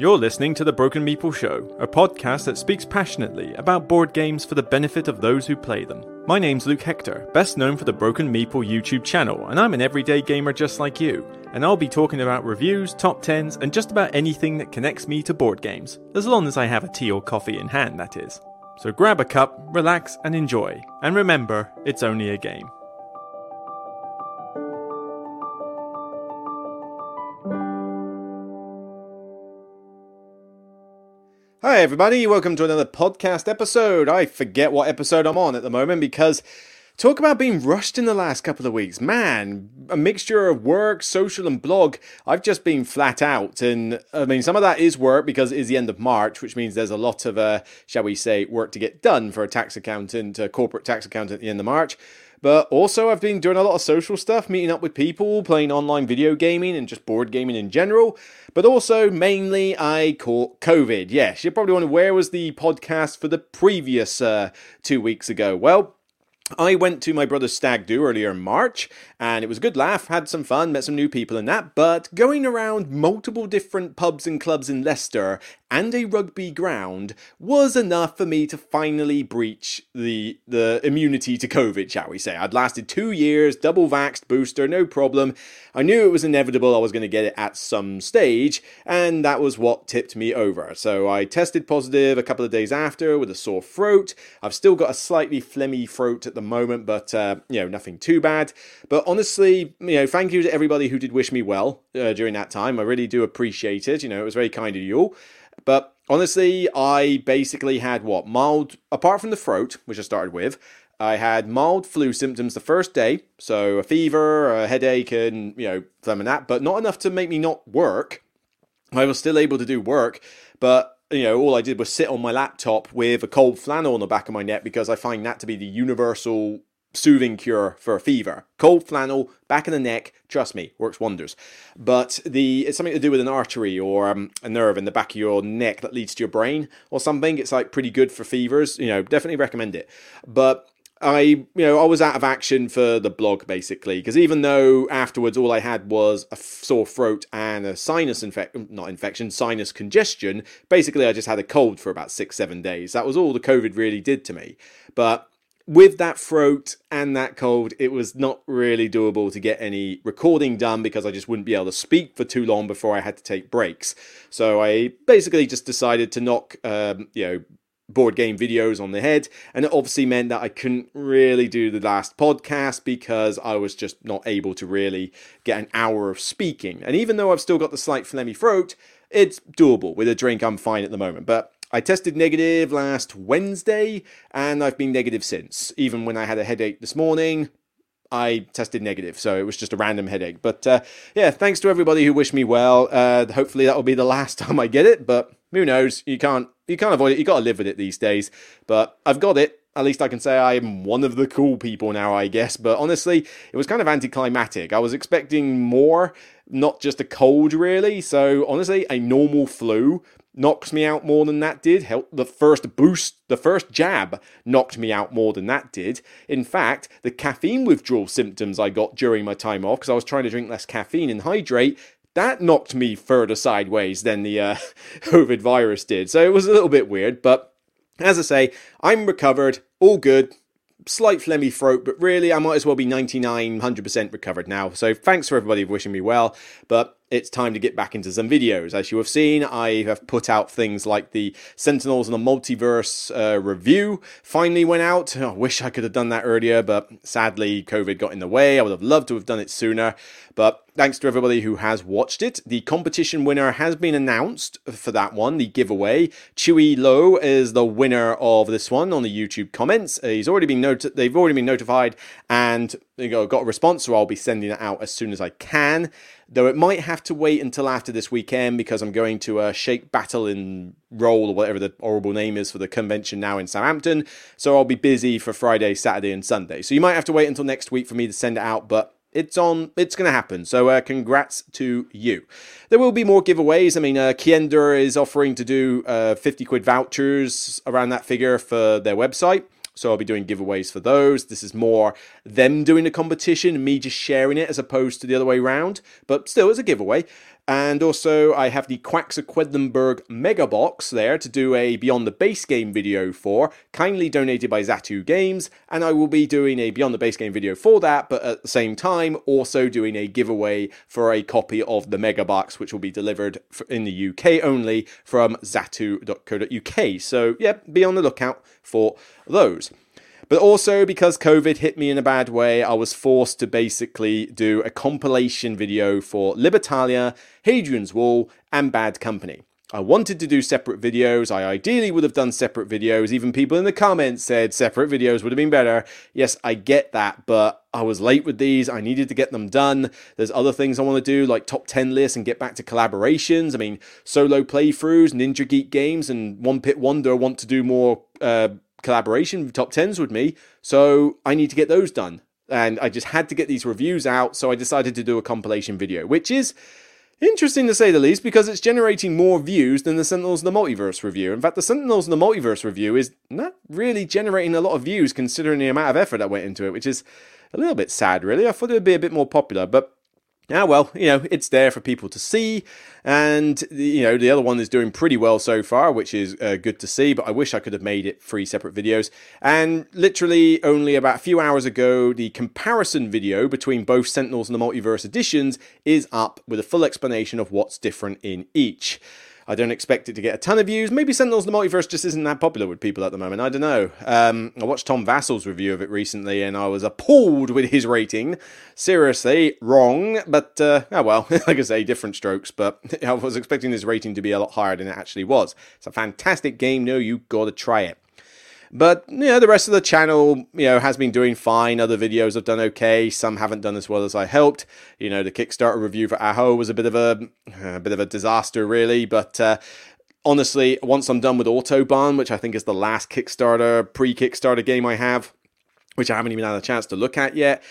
You're listening to The Broken Meeple Show, a podcast that speaks passionately about board games for the benefit of those who play them. My name's Luke Hector, best known for the Broken Meeple YouTube channel, and I'm an everyday gamer just like you. And I'll be talking about reviews, top 10s, and just about anything that connects me to board games, as long as I have a tea or coffee in hand, that is. So grab a cup, relax, and enjoy. And remember, it's only a game. Hi, everybody. Welcome to another podcast episode. I forget what episode I'm on at the moment because talk about being rushed in the last couple of weeks. Man, a mixture of work, social, and blog. I've just been flat out. And I mean, some of that is work because it is the end of March, which means there's a lot of, uh, shall we say, work to get done for a tax accountant, a corporate tax accountant at the end of March. But also, I've been doing a lot of social stuff, meeting up with people, playing online video gaming, and just board gaming in general. But also, mainly, I caught COVID. Yes, you're probably wondering where was the podcast for the previous uh, two weeks ago? Well, I went to my brother's stag do earlier in March, and it was a good laugh, had some fun, met some new people and that. But going around multiple different pubs and clubs in Leicester and a rugby ground was enough for me to finally breach the the immunity to COVID, shall we say. I'd lasted two years, double vaxxed booster, no problem. I knew it was inevitable I was going to get it at some stage, and that was what tipped me over. So I tested positive a couple of days after with a sore throat. I've still got a slightly phlegmy throat at the moment, but uh, you know, nothing too bad. But honestly, you know, thank you to everybody who did wish me well uh, during that time. I really do appreciate it. You know, it was very kind of you all. But honestly, I basically had what? Mild, apart from the throat, which I started with, I had mild flu symptoms the first day. So a fever, a headache, and, you know, phlegm and that, but not enough to make me not work. I was still able to do work, but you know, all I did was sit on my laptop with a cold flannel on the back of my neck because I find that to be the universal soothing cure for a fever. Cold flannel, back of the neck, trust me, works wonders. But the it's something to do with an artery or um, a nerve in the back of your neck that leads to your brain or something. It's like pretty good for fevers. You know, definitely recommend it. But I, you know, I was out of action for the blog basically because even though afterwards all I had was a sore throat and a sinus infection, not infection, sinus congestion. Basically, I just had a cold for about six, seven days. That was all the COVID really did to me. But with that throat and that cold, it was not really doable to get any recording done because I just wouldn't be able to speak for too long before I had to take breaks. So I basically just decided to knock, um, you know, board game videos on the head, and it obviously meant that I couldn't really do the last podcast because I was just not able to really get an hour of speaking. And even though I've still got the slight phlegmy throat, it's doable. With a drink, I'm fine at the moment. But I tested negative last Wednesday and I've been negative since. Even when I had a headache this morning, I tested negative, so it was just a random headache. But uh, yeah, thanks to everybody who wished me well. Uh, hopefully that will be the last time I get it, but who knows? You can't you can't avoid it. You got to live with it these days. But I've got it. At least I can say I am one of the cool people now, I guess. But honestly, it was kind of anticlimactic. I was expecting more, not just a cold, really. So honestly, a normal flu knocks me out more than that did. Help The first boost, the first jab knocked me out more than that did. In fact, the caffeine withdrawal symptoms I got during my time off, because I was trying to drink less caffeine and hydrate, that knocked me further sideways than the uh, COVID virus did. So it was a little bit weird, but as I say, I'm recovered, all good. Slight phlegmy throat, but really, I might as well be 99, 100% recovered now. So, thanks for everybody wishing me well. But it's time to get back into some videos. As you have seen, I have put out things like the Sentinels and the Multiverse uh, review finally went out. I wish I could have done that earlier, but sadly, COVID got in the way. I would have loved to have done it sooner. But thanks to everybody who has watched it. The competition winner has been announced for that one, the giveaway. Chewy Low is the winner of this one on the YouTube comments. He's already been they've already been notified and you know, got a response, so I'll be sending it out as soon as I can though it might have to wait until after this weekend because I'm going to a Shake Battle in Roll or whatever the horrible name is for the convention now in Southampton. So I'll be busy for Friday, Saturday, and Sunday. So you might have to wait until next week for me to send it out, but it's on it's going to happen so uh, congrats to you there will be more giveaways i mean uh, kiender is offering to do uh, 50 quid vouchers around that figure for their website so I'll be doing giveaways for those. This is more them doing the competition, me just sharing it as opposed to the other way around. But still, it's a giveaway. And also, I have the Quacks of Quedlinburg Mega Box there to do a Beyond the Base Game video for, kindly donated by Zatu Games. And I will be doing a Beyond the Base Game video for that, but at the same time, also doing a giveaway for a copy of the Mega Box, which will be delivered in the UK only from zatu.co.uk. So, yeah, be on the lookout for those. But also because COVID hit me in a bad way, I was forced to basically do a compilation video for Libertalia, Hadrian's Wall, and Bad Company. I wanted to do separate videos. I ideally would have done separate videos. Even people in the comments said separate videos would have been better. Yes, I get that, but I was late with these. I needed to get them done. There's other things I want to do, like top 10 lists and get back to collaborations. I mean, solo playthroughs, Ninja Geek Games, and One Pit Wonder want to do more uh, collaboration top 10s with me. So I need to get those done. And I just had to get these reviews out. So I decided to do a compilation video, which is interesting to say the least because it's generating more views than the Sentinels of the Multiverse review. In fact, the Sentinels of the Multiverse review is not really generating a lot of views considering the amount of effort that went into it, which is a little bit sad, really. I thought it would be a bit more popular, but now, well, you know, it's there for people to see, and you know, the other one is doing pretty well so far, which is uh, good to see. But I wish I could have made it three separate videos. And literally, only about a few hours ago, the comparison video between both Sentinels and the Multiverse editions is up with a full explanation of what's different in each. I don't expect it to get a ton of views. Maybe Sentinels of the Multiverse just isn't that popular with people at the moment. I don't know. Um, I watched Tom Vasel's review of it recently and I was appalled with his rating. Seriously, wrong. But, uh, oh well, like I say, different strokes. But I was expecting his rating to be a lot higher than it actually was. It's a fantastic game. No, you've gotta try it. But you know, the rest of the channel, you know, has been doing fine. Other videos have done okay. Some haven't done as well as I hoped. You know, the Kickstarter review for Aho was a bit of a, a bit of a disaster, really. But uh, honestly, once I'm done with Autobahn, which I think is the last Kickstarter pre-Kickstarter game I have, which I haven't even had a chance to look at yet.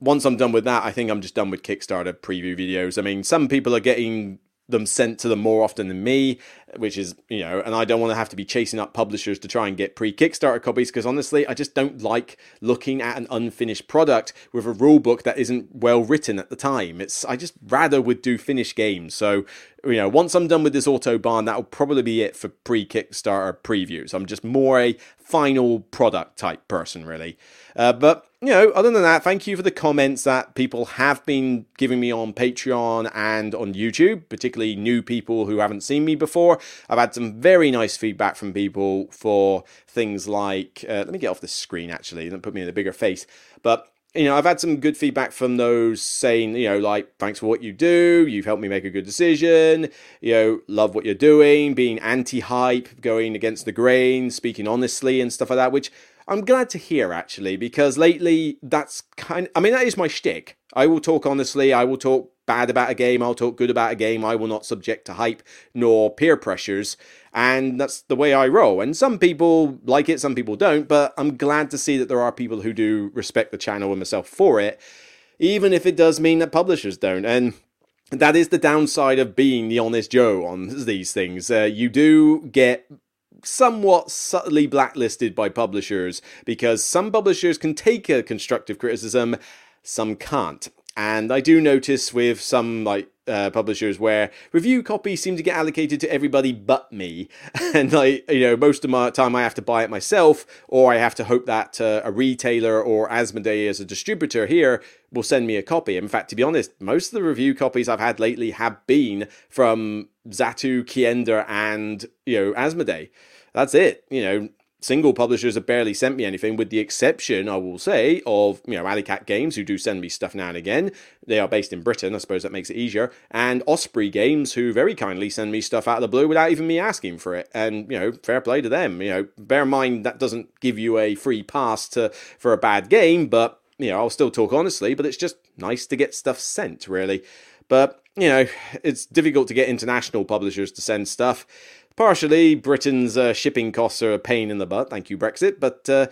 Once I'm done with that, I think I'm just done with Kickstarter preview videos. I mean, some people are getting them sent to them more often than me, which is, you know, and I don't want to have to be chasing up publishers to try and get pre Kickstarter copies because honestly, I just don't like looking at an unfinished product with a rule book that isn't well written at the time. It's I just rather would do finished games. So, you know, once I'm done with this Autobahn, that'll probably be it for pre Kickstarter previews. I'm just more a final product type person, really. Uh, but you know, other than that, thank you for the comments that people have been giving me on Patreon and on YouTube, particularly new people who haven't seen me before. I've had some very nice feedback from people for things like, uh, let me get off the screen actually, don't put me in a bigger face. But you know, I've had some good feedback from those saying, you know, like, thanks for what you do. You've helped me make a good decision. You know, love what you're doing, being anti hype, going against the grain, speaking honestly and stuff like that, which I'm glad to hear actually, because lately that's kind. I mean, that is my shtick. I will talk honestly. I will talk bad about a game. I'll talk good about a game. I will not subject to hype nor peer pressures, and that's the way I roll. And some people like it, some people don't. But I'm glad to see that there are people who do respect the channel and myself for it, even if it does mean that publishers don't. And that is the downside of being the honest Joe on these things. Uh, you do get somewhat subtly blacklisted by publishers because some publishers can take a constructive criticism, some can't. And I do notice with some like uh, publishers where review copies seem to get allocated to everybody but me, and like you know most of my time I have to buy it myself, or I have to hope that uh, a retailer or Asmodee as a distributor here will send me a copy. In fact, to be honest, most of the review copies I've had lately have been from Zatu, Kiender, and you know Asmodee that's it. You know, single publishers have barely sent me anything, with the exception, I will say, of you know Alley Cat Games, who do send me stuff now and again. They are based in Britain, I suppose that makes it easier, and Osprey Games, who very kindly send me stuff out of the blue without even me asking for it. And you know, fair play to them. You know, bear in mind that doesn't give you a free pass to for a bad game, but you know, I'll still talk honestly. But it's just nice to get stuff sent, really. But you know, it's difficult to get international publishers to send stuff. Partially, Britain's uh, shipping costs are a pain in the butt. Thank you, Brexit. But uh,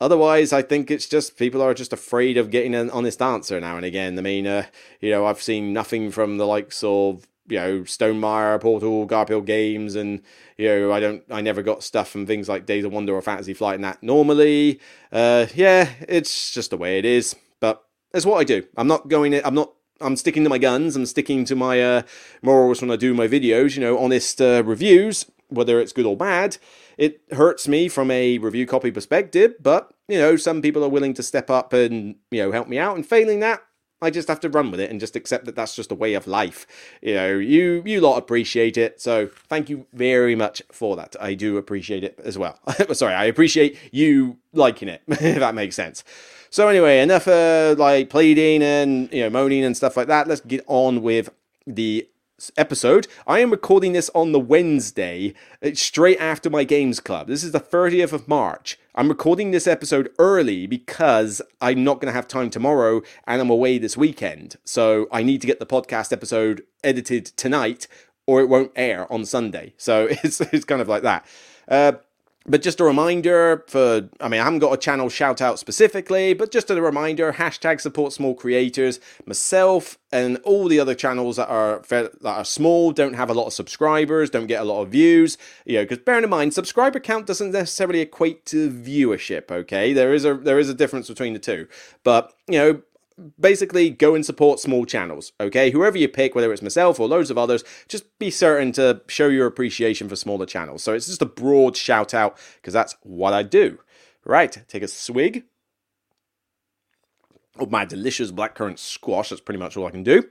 otherwise, I think it's just people are just afraid of getting an honest answer now and again. I mean, uh, you know, I've seen nothing from the likes of you know Stonemaier, Portal, Garphill Games, and you know I don't, I never got stuff from things like Days of Wonder or Fantasy Flight and that normally. Uh, yeah, it's just the way it is. But it's what I do. I'm not going. I'm not I'm sticking to my guns. I'm sticking to my uh, morals when I do my videos. You know, honest uh, reviews, whether it's good or bad. It hurts me from a review copy perspective, but you know, some people are willing to step up and you know help me out. And failing that, I just have to run with it and just accept that that's just a way of life. You know, you you lot appreciate it, so thank you very much for that. I do appreciate it as well. Sorry, I appreciate you liking it, if that makes sense. So anyway, enough uh, like pleading and you know moaning and stuff like that. Let's get on with the episode. I am recording this on the Wednesday, uh, straight after my games club. This is the 30th of March. I'm recording this episode early because I'm not going to have time tomorrow and I'm away this weekend. So I need to get the podcast episode edited tonight or it won't air on Sunday. So it's, it's kind of like that. Uh, but just a reminder for, I mean, I haven't got a channel shout out specifically, but just a reminder hashtag support small creators. Myself and all the other channels that are that are small don't have a lot of subscribers, don't get a lot of views. You know, because bearing in mind, subscriber count doesn't necessarily equate to viewership. Okay, there is a there is a difference between the two, but you know, basically go and support small channels okay? Whoever you pick whether it's myself or loads of others just be certain to show your appreciation for smaller channels. So it's just a broad shout out because that's what i do. Right take a swig of my delicious blackcurrant squash that's pretty much all i can do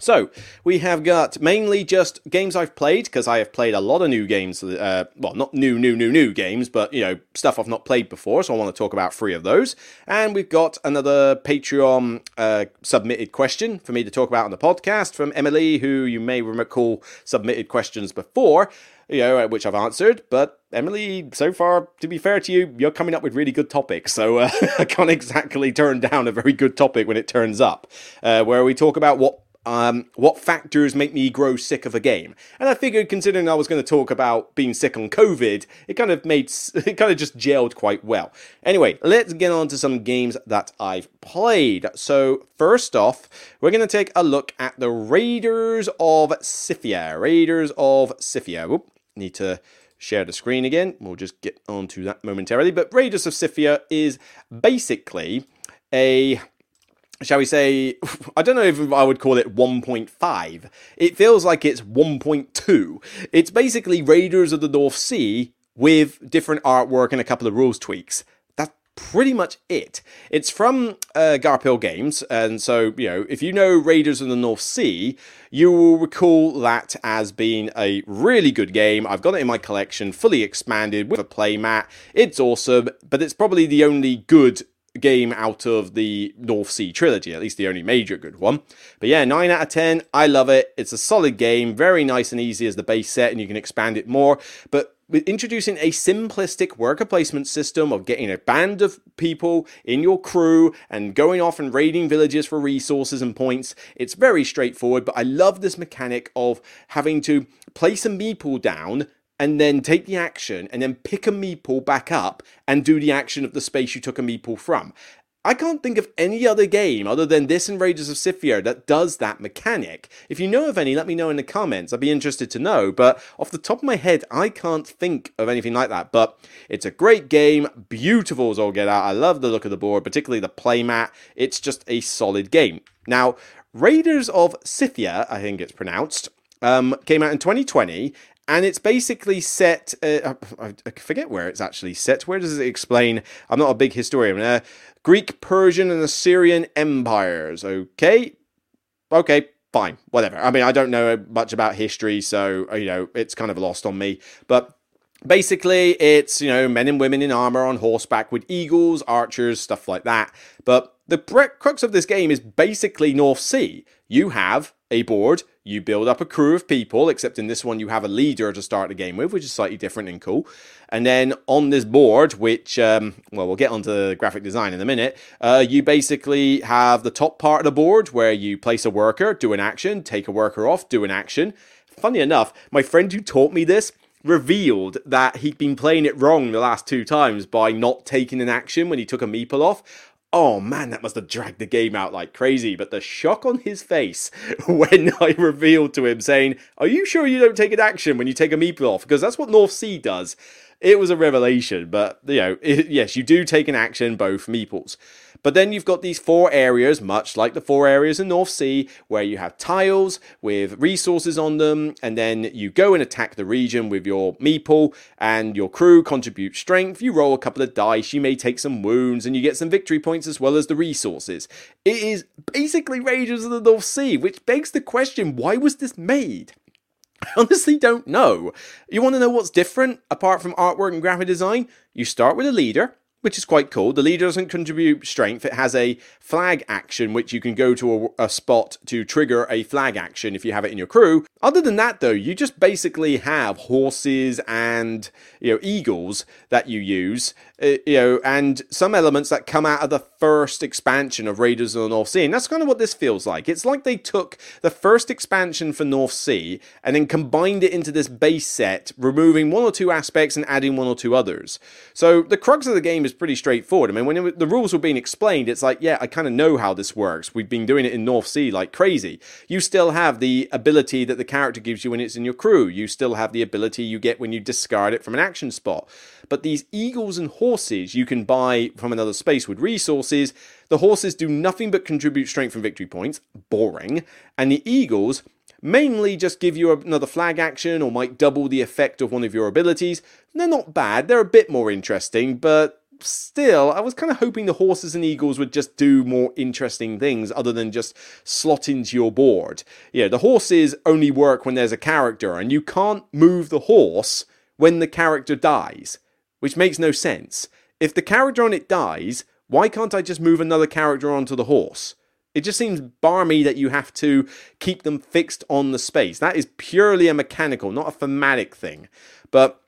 so, we have got mainly just games I've played, because I have played a lot of new games. Uh, well, not new, new, new, new games, but, you know, stuff I've not played before, so I want to talk about three of those. And we've got another Patreon uh, submitted question for me to talk about on the podcast from Emily, who you may recall submitted questions before, you know, which I've answered. But Emily, so far, to be fair to you, you're coming up with really good topics. So uh, I can't exactly turn down a very good topic when it turns up, uh, where we talk about what um, what factors make me grow sick of a game? And I figured, considering I was going to talk about being sick on COVID, it kind of made it kind of just gelled quite well. Anyway, let's get on to some games that I've played. So first off, we're going to take a look at the Raiders of Scythia. Raiders of Scythia. Whoop, need to share the screen again. We'll just get onto that momentarily. But Raiders of Scythia is basically a shall we say, I don't know if I would call it 1.5. It feels like it's 1.2. It's basically Raiders of the North Sea with different artwork and a couple of rules tweaks. That's pretty much it. It's from uh, Garphill Games, and so, you know, if you know Raiders of the North Sea, you will recall that as being a really good game. I've got it in my collection, fully expanded with a playmat. It's awesome, but it's probably the only good game out of the North Sea trilogy, at least the only major good one. But yeah, 9 out of 10. I love it. It's a solid game, very nice and easy as the base set, and you can expand it more. But with introducing a simplistic worker placement system of getting a band of people in your crew and going off and raiding villages for resources and points, it's very straightforward. But I love this mechanic of having to place a meeple down and then take the action and then pick a meeple back up and do the action of the space you took a meeple from. I can't think of any other game other than this and Raiders of Scythia that does that mechanic. If you know of any, let me know in the comments. I'd be interested to know. But off the top of my head, I can't think of anything like that. But it's a great game, beautiful as all get out. I love the look of the board, particularly the playmat. It's just a solid game. Now, Raiders of Scythia, I think it's pronounced, um, came out in 2020 and it's basically set. Uh, I forget where it's actually set. Where does it explain? I'm not a big historian. Uh, Greek, Persian, and Assyrian empires. Okay, okay, fine, whatever. I mean, I don't know much about history, so you know it's kind of lost on me. But basically, it's you know men and women in armor on horseback with eagles, archers, stuff like that. But the crux of this game is basically North Sea. You have a board, you build up a crew of people, except in this one you have a leader to start the game with, which is slightly different and cool. And then on this board, which, um, well, we'll get onto the graphic design in a minute, uh, you basically have the top part of the board where you place a worker, do an action, take a worker off, do an action. Funny enough, my friend who taught me this revealed that he'd been playing it wrong the last two times by not taking an action when he took a meeple off oh man, that must have dragged the game out like crazy. But the shock on his face when I revealed to him saying, Are you sure you don't take an action when you take a meeple off? Because that's what North Sea does. It was a revelation, but you know, it, yes, you do take an action, both meeples. But then you've got these four areas, much like the four areas in North Sea, where you have tiles with resources on them, and then you go and attack the region with your meeple, and your crew contribute strength. You roll a couple of dice, you may take some wounds, and you get some victory points as well as the resources. It is basically Raiders of the North Sea, which begs the question why was this made? I honestly don't know. You want to know what's different apart from artwork and graphic design? You start with a leader, which is quite cool. The leader doesn't contribute strength. It has a flag action, which you can go to a, a, spot to trigger a flag action if you have it in your crew. Other than that, though, you just basically have horses and you know eagles that you use, Uh, you know, and some elements that come out of the first expansion of Raiders of the North Sea. And that's kind of what this feels like. It's like they took the first expansion for North Sea and then combined it into this base set, removing one or two aspects and adding one or two others. So the crux of the game is pretty straightforward. I mean, when it, the rules were being explained, it's like, yeah, I kind of know how this works. We've been doing it in North Sea like crazy. You still have the ability that the character gives you when it's in your crew. You still have the ability you get when you discard it from an action spot. But these eagles and horses you can buy from another space with resources. The horses do nothing but contribute strength and victory points. Boring. And the eagles mainly just give you another flag action or might double the effect of one of your abilities. They're not bad, they're a bit more interesting, but still, I was kind of hoping the horses and eagles would just do more interesting things other than just slot into your board. Yeah, the horses only work when there's a character, and you can't move the horse when the character dies, which makes no sense. If the character on it dies, why can't I just move another character onto the horse? It just seems barmy that you have to keep them fixed on the space. That is purely a mechanical, not a thematic thing. But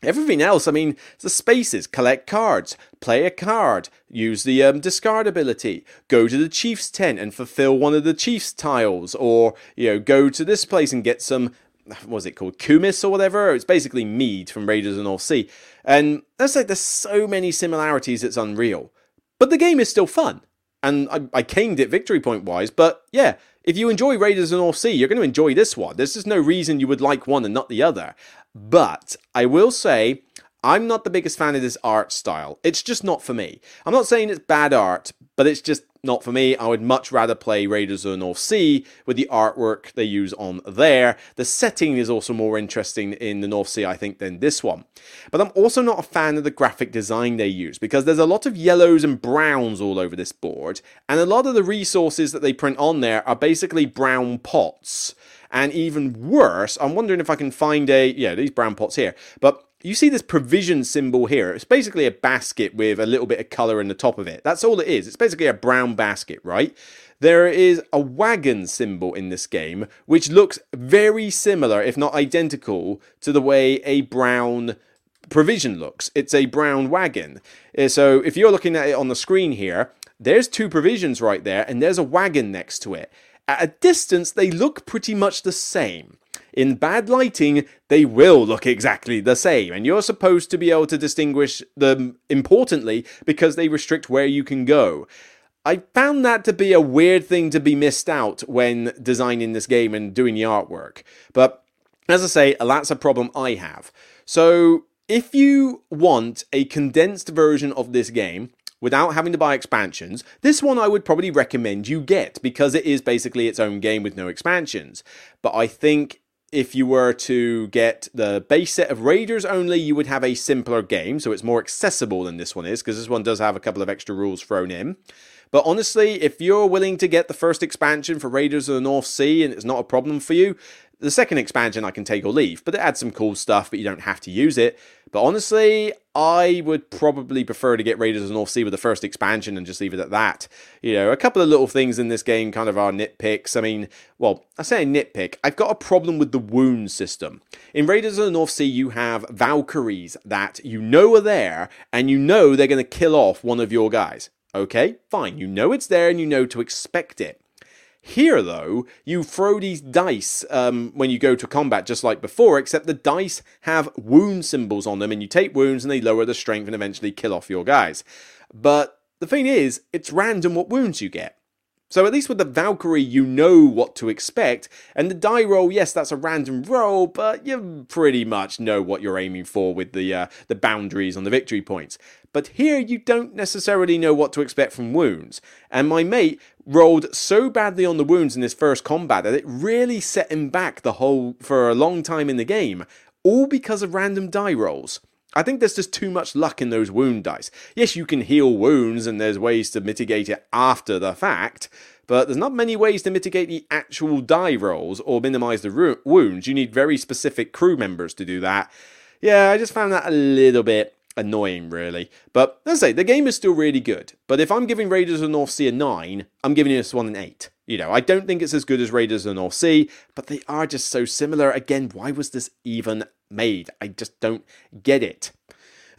Everything else, I mean, the spaces, collect cards, play a card, use the um, discard ability, go to the chief's tent and fulfill one of the chief's tiles, or, you know, go to this place and get some, was it called, kumis or whatever? It's basically mead from Raiders of the North Sea. And that's like, there's so many similarities, it's unreal. But the game is still fun. And I, I caned it victory point wise, but yeah, if you enjoy Raiders of the North Sea, you're going to enjoy this one. There's just no reason you would like one and not the other. But I will say, I'm not the biggest fan of this art style. It's just not for me. I'm not saying it's bad art, but it's just not for me. I would much rather play Raiders of the North Sea with the artwork they use on there. The setting is also more interesting in the North Sea, I think, than this one. But I'm also not a fan of the graphic design they use because there's a lot of yellows and browns all over this board, and a lot of the resources that they print on there are basically brown pots. And even worse, I'm wondering if I can find a, yeah, these brown pots here, but you see this provision symbol here. It's basically a basket with a little bit of color in the top of it. That's all it is. It's basically a brown basket, right? There is a wagon symbol in this game, which looks very similar, if not identical, to the way a brown provision looks. It's a brown wagon. Uh, so if you're looking at it on the screen here, there's two provisions right there, and there's a wagon next to it. At a distance, they look pretty much the same. In bad lighting, they will look exactly the same, and you're supposed to be able to distinguish them importantly because they restrict where you can go. I found that to be a weird thing to be missed out when designing this game and doing the artwork. But as I say, that's a problem I have. So if you want a condensed version of this game, without having to buy expansions, this one I would probably recommend you get because it is basically its own game with no expansions. But I think if you were to get the base set of Raiders only, you would have a simpler game, so it's more accessible than this one is, because this one does have a couple of extra rules thrown in. But honestly, if you're willing to get the first expansion for Raiders of the North Sea and it's not a problem for you, the second expansion I can take or leave, but it adds some cool stuff, but you don't have to use it. But honestly, I would probably prefer to get Raiders of the North Sea with the first expansion and just leave it at that. You know, a couple of little things in this game kind of are nitpicks. I mean, well, I say a nitpick. I've got a problem with the wound system. In Raiders of the North Sea, you have Valkyries that you know are there, and you know they're going to kill off one of your guys. Okay, fine. You know it's there and you know to expect it. Here, though, you throw these dice um, when you go to combat, just like before, except the dice have wound symbols on them, and you take wounds and they lower the strength and eventually kill off your guys. But the thing is, it's random what wounds you get. So at least with the Valkyrie, you know what to expect. And the die roll, yes, that's a random roll, but you pretty much know what you're aiming for with the uh, the boundaries on the victory points. But here you don't necessarily know what to expect from wounds. And my mate rolled so badly on the wounds in this first combat that it really set him back the whole for a long time in the game, all because of random die rolls. I think there's just too much luck in those wound dice. Yes, you can heal wounds and there's ways to mitigate it after the fact, but there's not many ways to mitigate the actual die rolls or minimize the wounds. You need very specific crew members to do that. Yeah, I just found that a little bit annoying, really. But let's say the game is still really good. But if I'm giving Raiders of the North Sea a 9, I'm giving this one an 8. You know, I don't think it's as good as Raiders of the North Sea, but they are just so similar. Again, why was this even made? I just don't get it.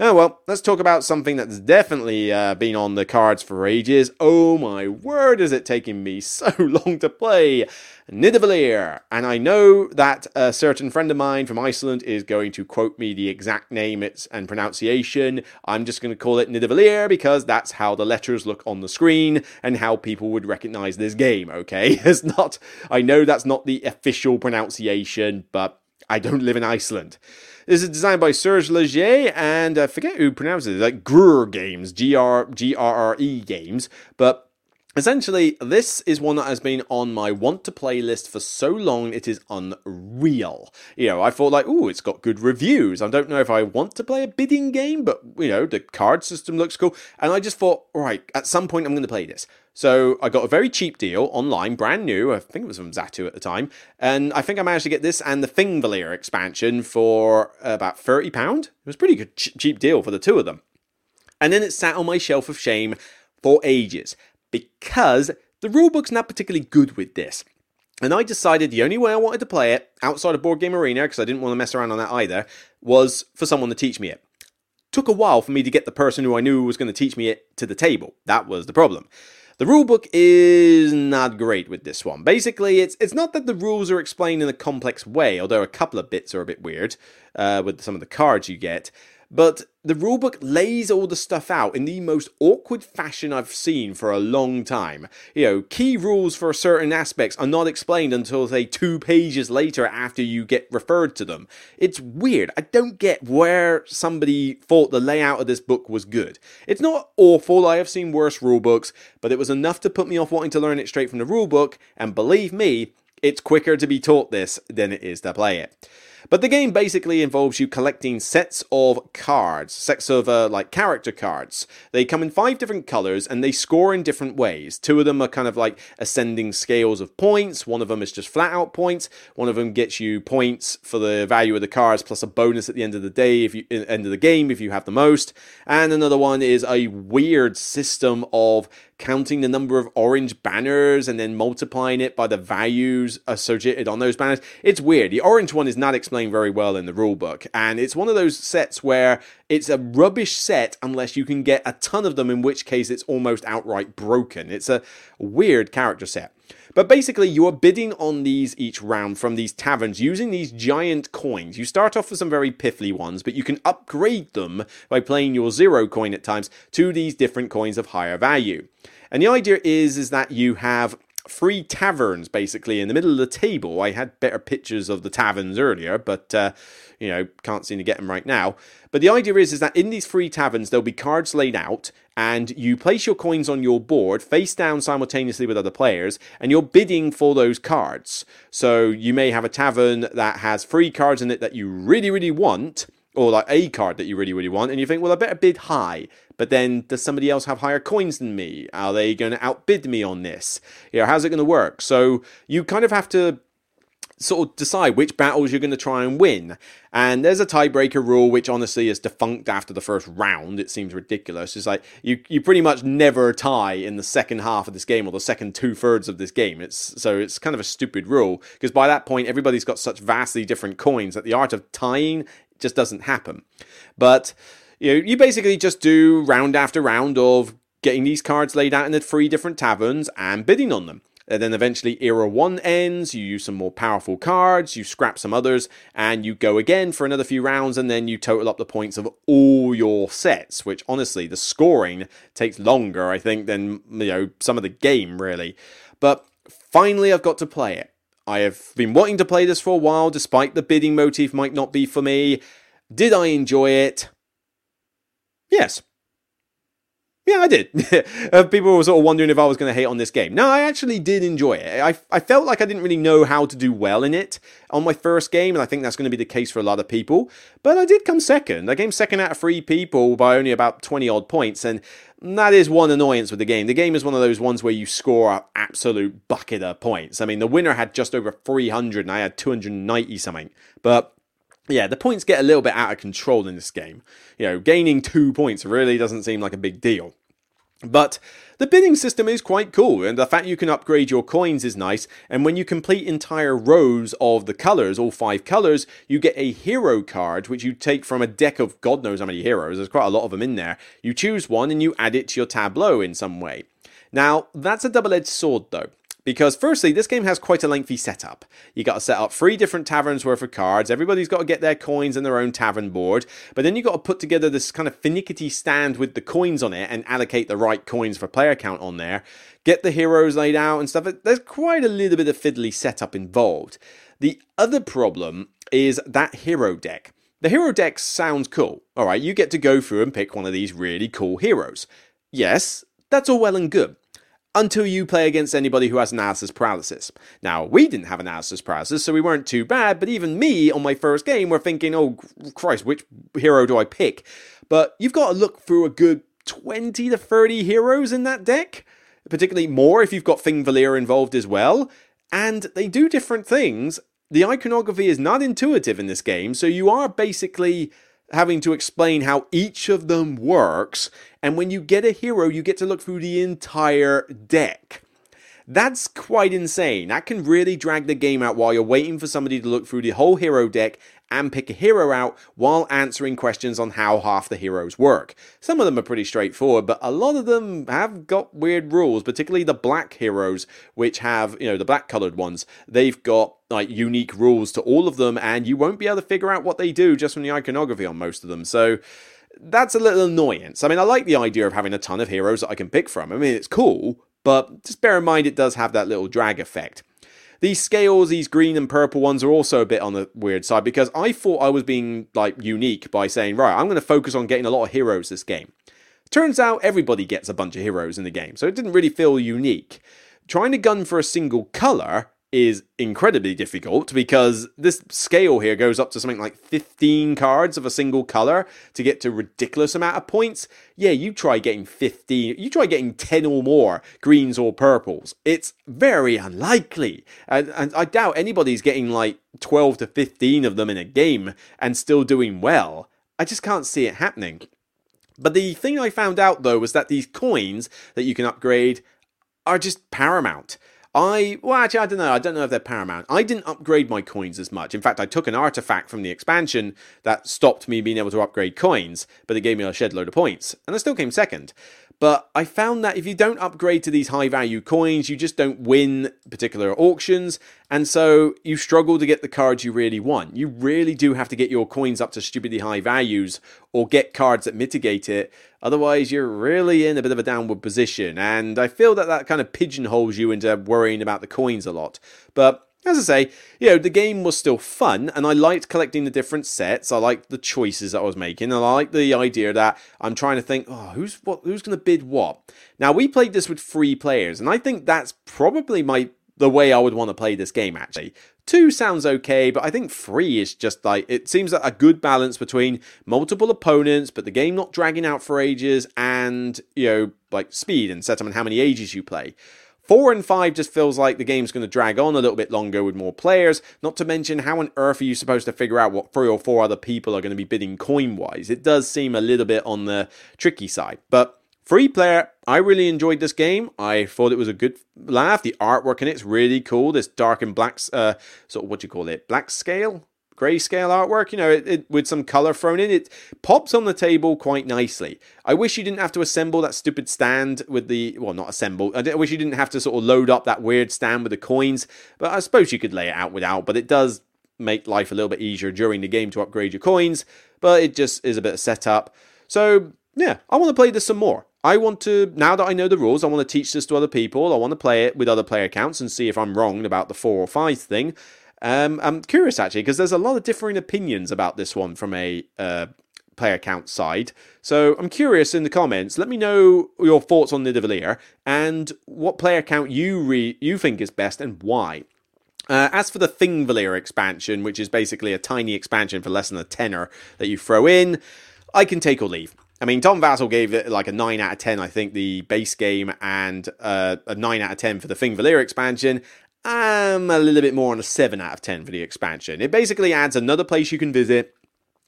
Oh well, let's talk about something that's definitely uh, been on the cards for ages. Oh my word, is it taking me so long to play? Nidavellir. And I know that a certain friend of mine from Iceland is going to quote me the exact name and pronunciation. I'm just going to call it Nidavellir because that's how the letters look on the screen and how people would recognize this game, okay? It's not, I know that's not the official pronunciation, but I don't live in Iceland. This is designed by Serge Laget, and I forget who pronounces it, like Grrre Games, G R G R R E Games. But Essentially, this is one that has been on my want to play list for so long it is unreal. You know, I thought like, oh, it's got good reviews. I don't know if I want to play a bidding game, but you know, the card system looks cool. And I just thought, right, at some point I'm going to play this. So I got a very cheap deal online, brand new. I think it was from Zatu at the time, and I think I managed to get this and the Thingvellir expansion for about thirty pound. It was a pretty good, cheap deal for the two of them. And then it sat on my shelf of shame for ages because the rulebook's not particularly good with this. And I decided the only way I wanted to play it outside of Board Game Arena, because I didn't want to mess around on that either, was for someone to teach me it. Took a while for me to get the person who I knew was going to teach me it to the table. That was the problem. The rulebook is not great with this one. Basically, it's it's not that the rules are explained in a complex way, although a couple of bits are a bit weird uh, with some of the cards you get. But the rulebook lays all the stuff out in the most awkward fashion I've seen for a long time. You know, key rules for certain aspects are not explained until, say, two pages later after you get referred to them. It's weird. I don't get where somebody thought the layout of this book was good. It's not awful, I have seen worse rulebooks, but it was enough to put me off wanting to learn it straight from the rulebook, and believe me, it's quicker to be taught this than it is to play it. But the game basically involves you collecting sets of cards, sets of uh, like character cards. They come in five different colors and they score in different ways. Two of them are kind of like ascending scales of points. One of them is just flat out points. One of them gets you points for the value of the cards plus a bonus at the end of the day if you end of the game if you have the most. And another one is a weird system of counting the number of orange banners and then multiplying it by the values associated on those banners. It's weird. The orange one is not explained very well in the rulebook, and it's one of those sets where it's a rubbish set unless you can get a ton of them, in which case it's almost outright broken. It's a weird character set. But basically, you are bidding on these each round from these taverns using these giant coins. You start off with some very piffly ones, but you can upgrade them by playing your zero coin at times to these different coins of higher value. And the idea is, is that you have three taverns basically in the middle of the table. I had better pictures of the taverns earlier, but uh, you know can't seem to get them right now. But the idea is is that in these three taverns there'll be cards laid out, and you place your coins on your board face down simultaneously with other players, and you're bidding for those cards. So you may have a tavern that has three cards in it that you really really want or like a card that you really, really want, and you think, well, I better bid high. But then, does somebody else have higher coins than me? Are they going to outbid me on this? You know, how's it going to work? So you kind of have to sort of decide which battles you're going to try and win. And there's a tiebreaker rule, which honestly is defunct after the first round. It seems ridiculous. It's like you, you pretty much never tie in the second half of this game or the second two thirds of this game. It's so it's kind of a stupid rule because by that point everybody's got such vastly different coins that the art of tying just doesn't happen. But you know, you basically just do round after round of getting these cards laid out in the three different taverns and bidding on them. And then eventually era one ends, you use some more powerful cards, you scrap some others, and you go again for another few rounds, and then you total up the points of all your sets, which honestly, the scoring takes longer, I think, than you know, some of the game really. But finally I've got to play it. I have been wanting to play this for a while, despite the bidding motif might not be for me. Did I enjoy it? Yes. Yeah, I did. uh, people were sort of wondering if I was going to hate on this game. No, I actually did enjoy it. I, I felt like I didn't really know how to do well in it on my first game, and I think that's going to be the case for a lot of people. But I did come second. I came second out of three people by only about 20 odd points, and that is one annoyance with the game. The game is one of those ones where you score an absolute bucket of points. I mean, the winner had just over 300, and I had 290 something. But yeah, the points get a little bit out of control in this game. You know, gaining two points really doesn't seem like a big deal. But the bidding system is quite cool, and the fact you can upgrade your coins is nice. And when you complete entire rows of the colors, all five colors, you get a hero card, which you take from a deck of God knows how many heroes. There's quite a lot of them in there. You choose one and you add it to your tableau in some way. Now, that's a double edged sword, though. Because firstly, this game has quite a lengthy setup. You got to set up three different taverns worth of cards. Everybody's got to get their coins and their own tavern board. But then you got to put together this kind of finicky stand with the coins on it and allocate the right coins for player count on there. Get the heroes laid out and stuff. There's quite a little bit of fiddly setup involved. The other problem is that hero deck. The hero deck sounds cool. All right, you get to go through and pick one of these really cool heroes. Yes, that's all well and good until you play against anybody who has analysis paralysis. Now, we didn't have analysis paralysis, so we weren't too bad, but even me on my first game were thinking, oh Christ, which hero do I pick? But you've got to look through a good 20 to 30 heroes in that deck, particularly more if you've got Thingvellir involved as well, and they do different things. The iconography is not intuitive in this game, so you are basically having to explain how each of them works. And when you get a hero, you get to look through the entire deck. That's quite insane. That can really drag the game out while you're waiting for somebody to look through the whole hero deck and pick a hero out while answering questions on how half the heroes work. Some of them are pretty straightforward, but a lot of them have got weird rules, particularly the black heroes, which have, you know, the black colored ones. They've got like unique rules to all of them, and you won't be able to figure out what they do just from the iconography on most of them. So that's a little annoyance. I mean, I like the idea of having a ton of heroes that I can pick from. I mean, it's cool, but just bear in mind it does have that little drag effect. These scales, these green and purple ones, are also a bit on the weird side because I thought I was being like unique by saying, right, I'm going to focus on getting a lot of heroes this game. Turns out everybody gets a bunch of heroes in the game, so it didn't really feel unique. Trying to gun for a single color is incredibly difficult because this scale here goes up to something like 15 cards of a single color to get to ridiculous amount of points. Yeah, you try getting 15, you try getting 10 or more greens or purples. It's very unlikely. And, and I doubt anybody's getting like 12 to 15 of them in a game and still doing well. I just can't see it happening. But the thing I found out though was that these coins that you can upgrade are just paramount. I, well, actually, I don't know. I don't know if they're paramount. I didn't upgrade my coins as much. In fact, I took an artifact from the expansion that stopped me being able to upgrade coins, but it gave me a shed load of points. And I still came second. But I found that if you don't upgrade to these high value coins, you just don't win particular auctions. And so you struggle to get the cards you really want. You really do have to get your coins up to stupidly high values or get cards that mitigate it. Otherwise, you're really in a bit of a downward position. And I feel that that kind of pigeonholes you into worrying about the coins a lot. But as I say, you know, the game was still fun, and I liked collecting the different sets. I liked the choices that I was making, and I liked the idea that I'm trying to think, oh, who's what, who's going to bid what? Now we played this with three players, and I think that's probably my the way I would want to play this game. Actually, two sounds okay, but I think three is just like it seems like a good balance between multiple opponents, but the game not dragging out for ages, and you know, like speed and and how many ages you play. Four and five just feels like the game's going to drag on a little bit longer with more players, not to mention how on earth are you supposed to figure out what three or four other people are going to be bidding coin wise? It does seem a little bit on the tricky side. But free player, I really enjoyed this game. I thought it was a good laugh. The artwork in it's really cool. This dark and black, uh, sort of what do you call it, black scale grayscale artwork, you know, it, it, with some color thrown in. It pops on the table quite nicely. I wish you didn't have to assemble that stupid stand with the, well, not assemble. I wish you didn't have to sort of load up that weird stand with the coins, but I suppose you could lay it out without, but it does make life a little bit easier during the game to upgrade your coins, but it just is a bit of setup. So, yeah, I want to play this some more. I want to, now that I know the rules, I want to teach this to other people. I want to play it with other player accounts and see if I'm wrong about the four or five thing. Um, I'm curious actually, because there's a lot of differing opinions about this one from a uh, player count side. So I'm curious in the comments. Let me know your thoughts on Nidavellir and what player count you re- you think is best and why. Uh, as for the Thingvellir expansion, which is basically a tiny expansion for less than a tenner that you throw in, I can take or leave. I mean, Tom Vasel gave it like a 9 out of 10, I think, the base game, and uh, a 9 out of 10 for the Thingvellir expansion. I'm a little bit more on a 7 out of 10 for the expansion. It basically adds another place you can visit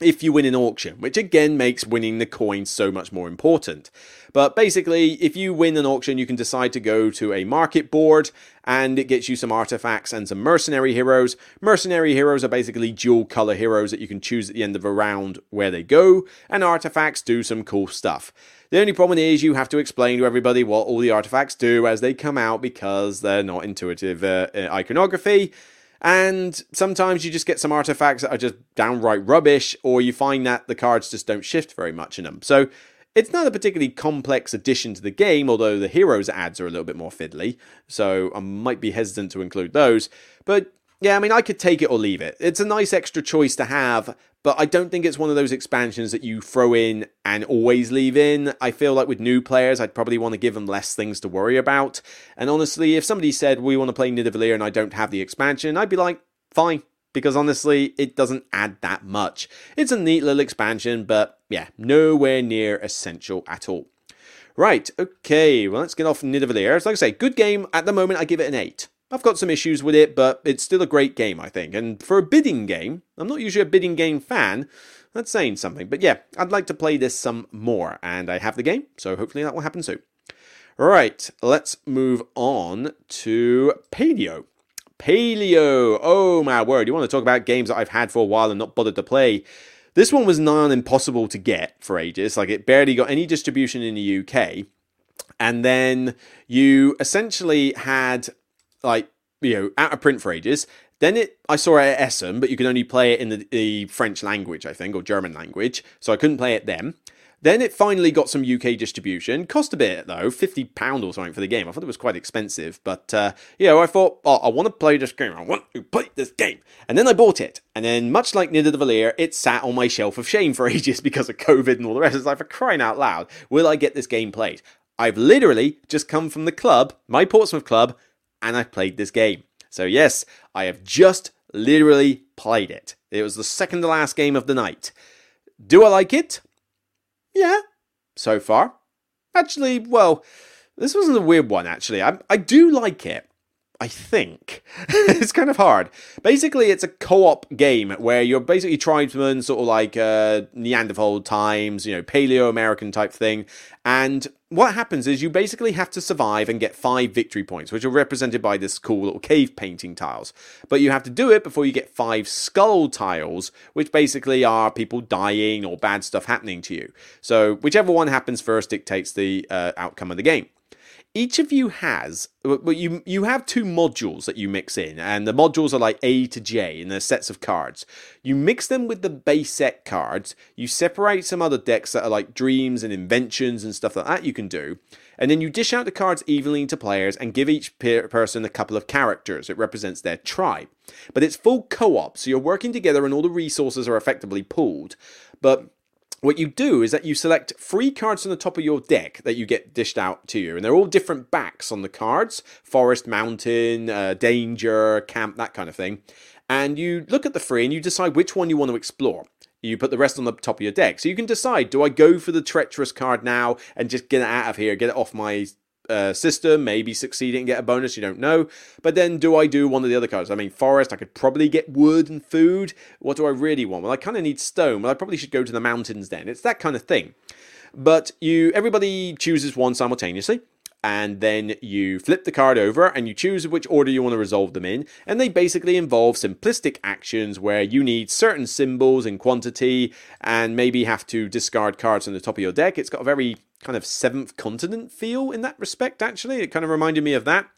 if you win an auction, which again makes winning the coin so much more important. But basically, if you win an auction, you can decide to go to a market board and it gets you some artifacts and some mercenary heroes. Mercenary heroes are basically dual color heroes that you can choose at the end of a round where they go, and artifacts do some cool stuff. The only problem is you have to explain to everybody what all the artifacts do as they come out because they're not intuitive uh, uh iconography. And sometimes you just get some artifacts that are just downright rubbish, or you find that the cards just don't shift very much in them. So it's not a particularly complex addition to the game, although the heroes ads are a little bit more fiddly, so I might be hesitant to include those. But yeah, I mean, I could take it or leave it. It's a nice extra choice to have, but I don't think it's one of those expansions that you throw in and always leave in. I feel like with new players, I'd probably want to give them less things to worry about. And honestly, if somebody said, we want to play Nidavellir and I don't have the expansion, I'd be like, fine, because honestly, it doesn't add that much. It's a neat little expansion, but yeah, nowhere near essential at all. Right, okay, well, let's get off Nidavellir. Like I say, good game. At the moment, I give it an 8. I've got some issues with it, but it's still a great game, I think. And for a bidding game, I'm not usually a bidding game fan. That's saying something. But yeah, I'd like to play this some more. And I have the game, so hopefully that will happen soon. Right, let's move on to Paleo. Paleo. Oh my word. You want to talk about games that I've had for a while and not bothered to play. This one was non impossible to get for ages. Like it barely got any distribution in the UK. And then you essentially had like you know out of print for ages. Then it I saw it at Essen, but you could only play it in the, the French language, I think, or German language. So I couldn't play it then. Then it finally got some UK distribution. Cost a bit though, fifty pound or something for the game. I thought it was quite expensive, but uh, you know, I thought, oh, I want to play this game. I want to play this game, and then I bought it. And then, much like Nidavellir, it sat on my shelf of shame for ages because of COVID and all the rest. It's like for crying out loud, will I get this game played? I've literally just come from the club, my Portsmouth club, and I've played this game. So yes, I have just literally played it. It was the second to last game of the night. Do I like it? Yeah, so far. Actually, well, this wasn't a weird one, actually. I, I do like it. I think. it's kind of hard. Basically, it's a co op game where you're basically tribesmen, sort of like uh, Neanderthal times, you know, Paleo American type thing. And what happens is you basically have to survive and get five victory points, which are represented by this cool little cave painting tiles. But you have to do it before you get five skull tiles, which basically are people dying or bad stuff happening to you. So, whichever one happens first dictates the uh, outcome of the game each of you has well, you you have two modules that you mix in and the modules are like a to j and they're sets of cards. You mix them with the base set cards you separate some other decks that are like dreams and inventions and stuff like that you can do and then you dish out the cards evenly to players and give each person a couple of characters. It represents their tribe. But it's full co-op so you're working together and all the resources are effectively pooled. But what you do is that you select three cards on the top of your deck that you get dished out to you, and they're all different backs on the cards forest, mountain, uh, danger, camp, that kind of thing. And you look at the three and you decide which one you want to explore. You put the rest on the top of your deck. So you can decide do I go for the treacherous card now and just get it out of here, get it off my uh, system, maybe succeed and get a bonus, you don't know. But then do I do one of the other cards? I mean, forest, I could probably get wood and food. What do I really want? Well, I kind of need stone. Well, I probably should go to the mountains then. It's that kind of thing. But you, everybody chooses one simultaneously. and then you flip the card over and you choose which order you want to resolve them in. And they basically involve simplistic actions where you need certain symbols in quantity and maybe have to discard cards from the top of your deck. It's got a very kind of seventh continent feel in that respect, actually. It kind of reminded me of that.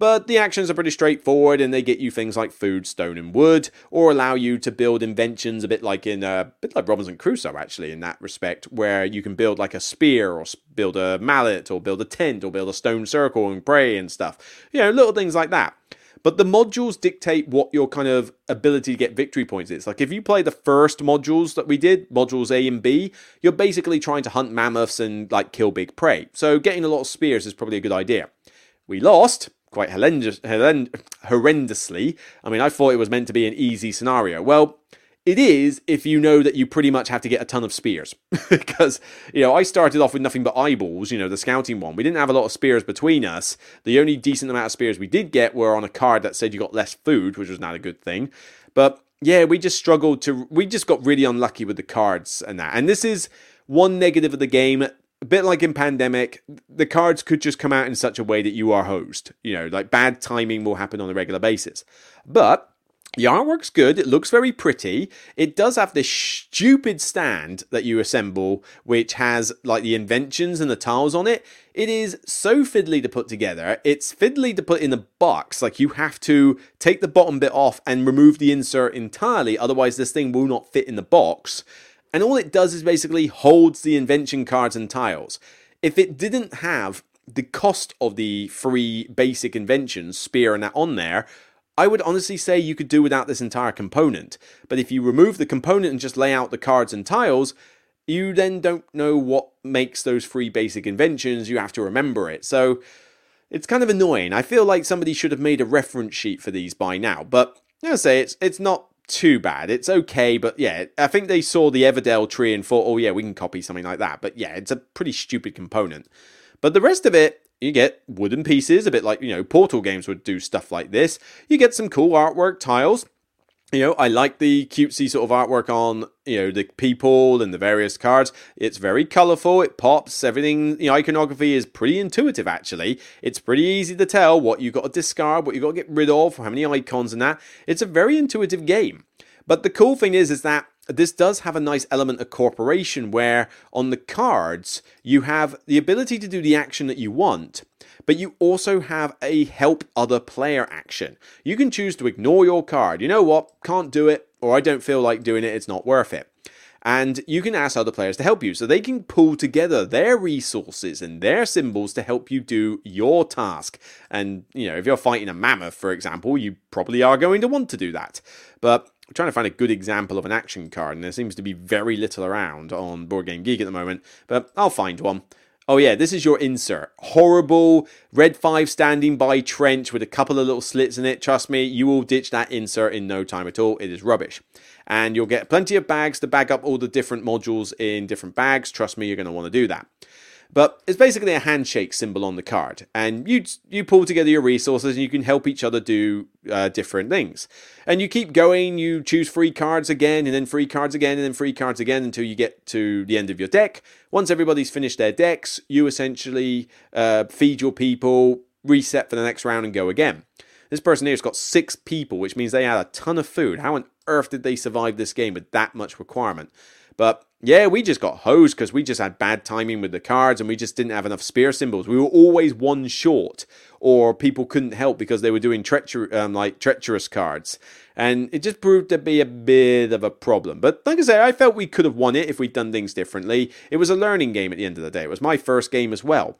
But the actions are pretty straightforward and they get you things like food, stone, and wood, or allow you to build inventions a bit like in uh, a bit like Robinson Crusoe, actually, in that respect, where you can build like a spear or build a mallet or build a tent or build a stone circle and pray and stuff. You know, little things like that. But the modules dictate what your kind of ability to get victory points is. Like if you play the first modules that we did, modules A and B, you're basically trying to hunt mammoths and like kill big prey. So getting a lot of spears is probably a good idea. We lost, quite horrendous, horrendously. I mean, I thought it was meant to be an easy scenario. Well, it is if you know that you pretty much have to get a ton of spears. because, you know, I started off with nothing but eyeballs, you know, the scouting one. We didn't have a lot of spears between us. The only decent amount of spears we did get were on a card that said you got less food, which was not a good thing. But yeah, we just struggled to, we just got really unlucky with the cards and that. And this is one negative of the game a bit like in pandemic the cards could just come out in such a way that you are hosed you know like bad timing will happen on a regular basis but the artwork's good. It looks very pretty. It does have this stupid stand that you assemble, which has like the inventions and the tiles on it. It is so fiddly to put together. It's fiddly to put in the box. Like you have to take the bottom bit off and remove the insert entirely. Otherwise, this thing will not fit in the box. And all it does is basically holds the invention cards and tiles. If it didn't have the cost of the free basic inventions, spear and that on there, I would honestly say you could do without this entire component. But if you remove the component and just lay out the cards and tiles, you then don't know what makes those three basic inventions. You have to remember it. So it's kind of annoying. I feel like somebody should have made a reference sheet for these by now. But I say it's it's not too bad. It's okay, but yeah, I think they saw the Everdell tree and thought, oh yeah, we can copy something like that. But yeah, it's a pretty stupid component. But the rest of it, you get wooden pieces, a bit like, you know, Portal games would do stuff like this. You get some cool artwork tiles. You know, I like the cutesy sort of artwork on, you know, the people and the various cards. It's very colorful, it pops, everything, you know, iconography is pretty intuitive actually. It's pretty easy to tell what you've got to discard, what you've got to get rid of, how many icons and that. It's a very intuitive game. But the cool thing is, is that this does have a nice element of corporation where on the cards you have the ability to do the action that you want, but you also have a help other player action. You can choose to ignore your card. You know what? Can't do it, or I don't feel like doing it, it's not worth it. And you can ask other players to help you. So they can pull together their resources and their symbols to help you do your task. And, you know, if you're fighting a mammoth, for example, you probably are going to want to do that. But I'm trying to find a good example of an action card, and there seems to be very little around on Board Game Geek at the moment, but I'll find one. Oh yeah, this is your insert. Horrible red five standing by trench with a couple of little slits in it. Trust me, you will ditch that insert in no time at all. It is rubbish. And you'll get plenty of bags to bag up all the different modules in different bags. Trust me, you're going to want to do that. But it's basically a handshake symbol on the card, and you you pull together your resources, and you can help each other do uh, different things. And you keep going. You choose free cards again, and then free cards again, and then free cards again until you get to the end of your deck. Once everybody's finished their decks, you essentially uh, feed your people, reset for the next round, and go again. This person here's got six people, which means they had a ton of food. How on earth did they survive this game with that much requirement? But yeah, we just got hosed because we just had bad timing with the cards and we just didn't have enough spear symbols. We were always one short, or people couldn't help because they were doing treacher- um, like treacherous cards. And it just proved to be a bit of a problem. But like I say, I felt we could have won it if we'd done things differently. It was a learning game at the end of the day. It was my first game as well.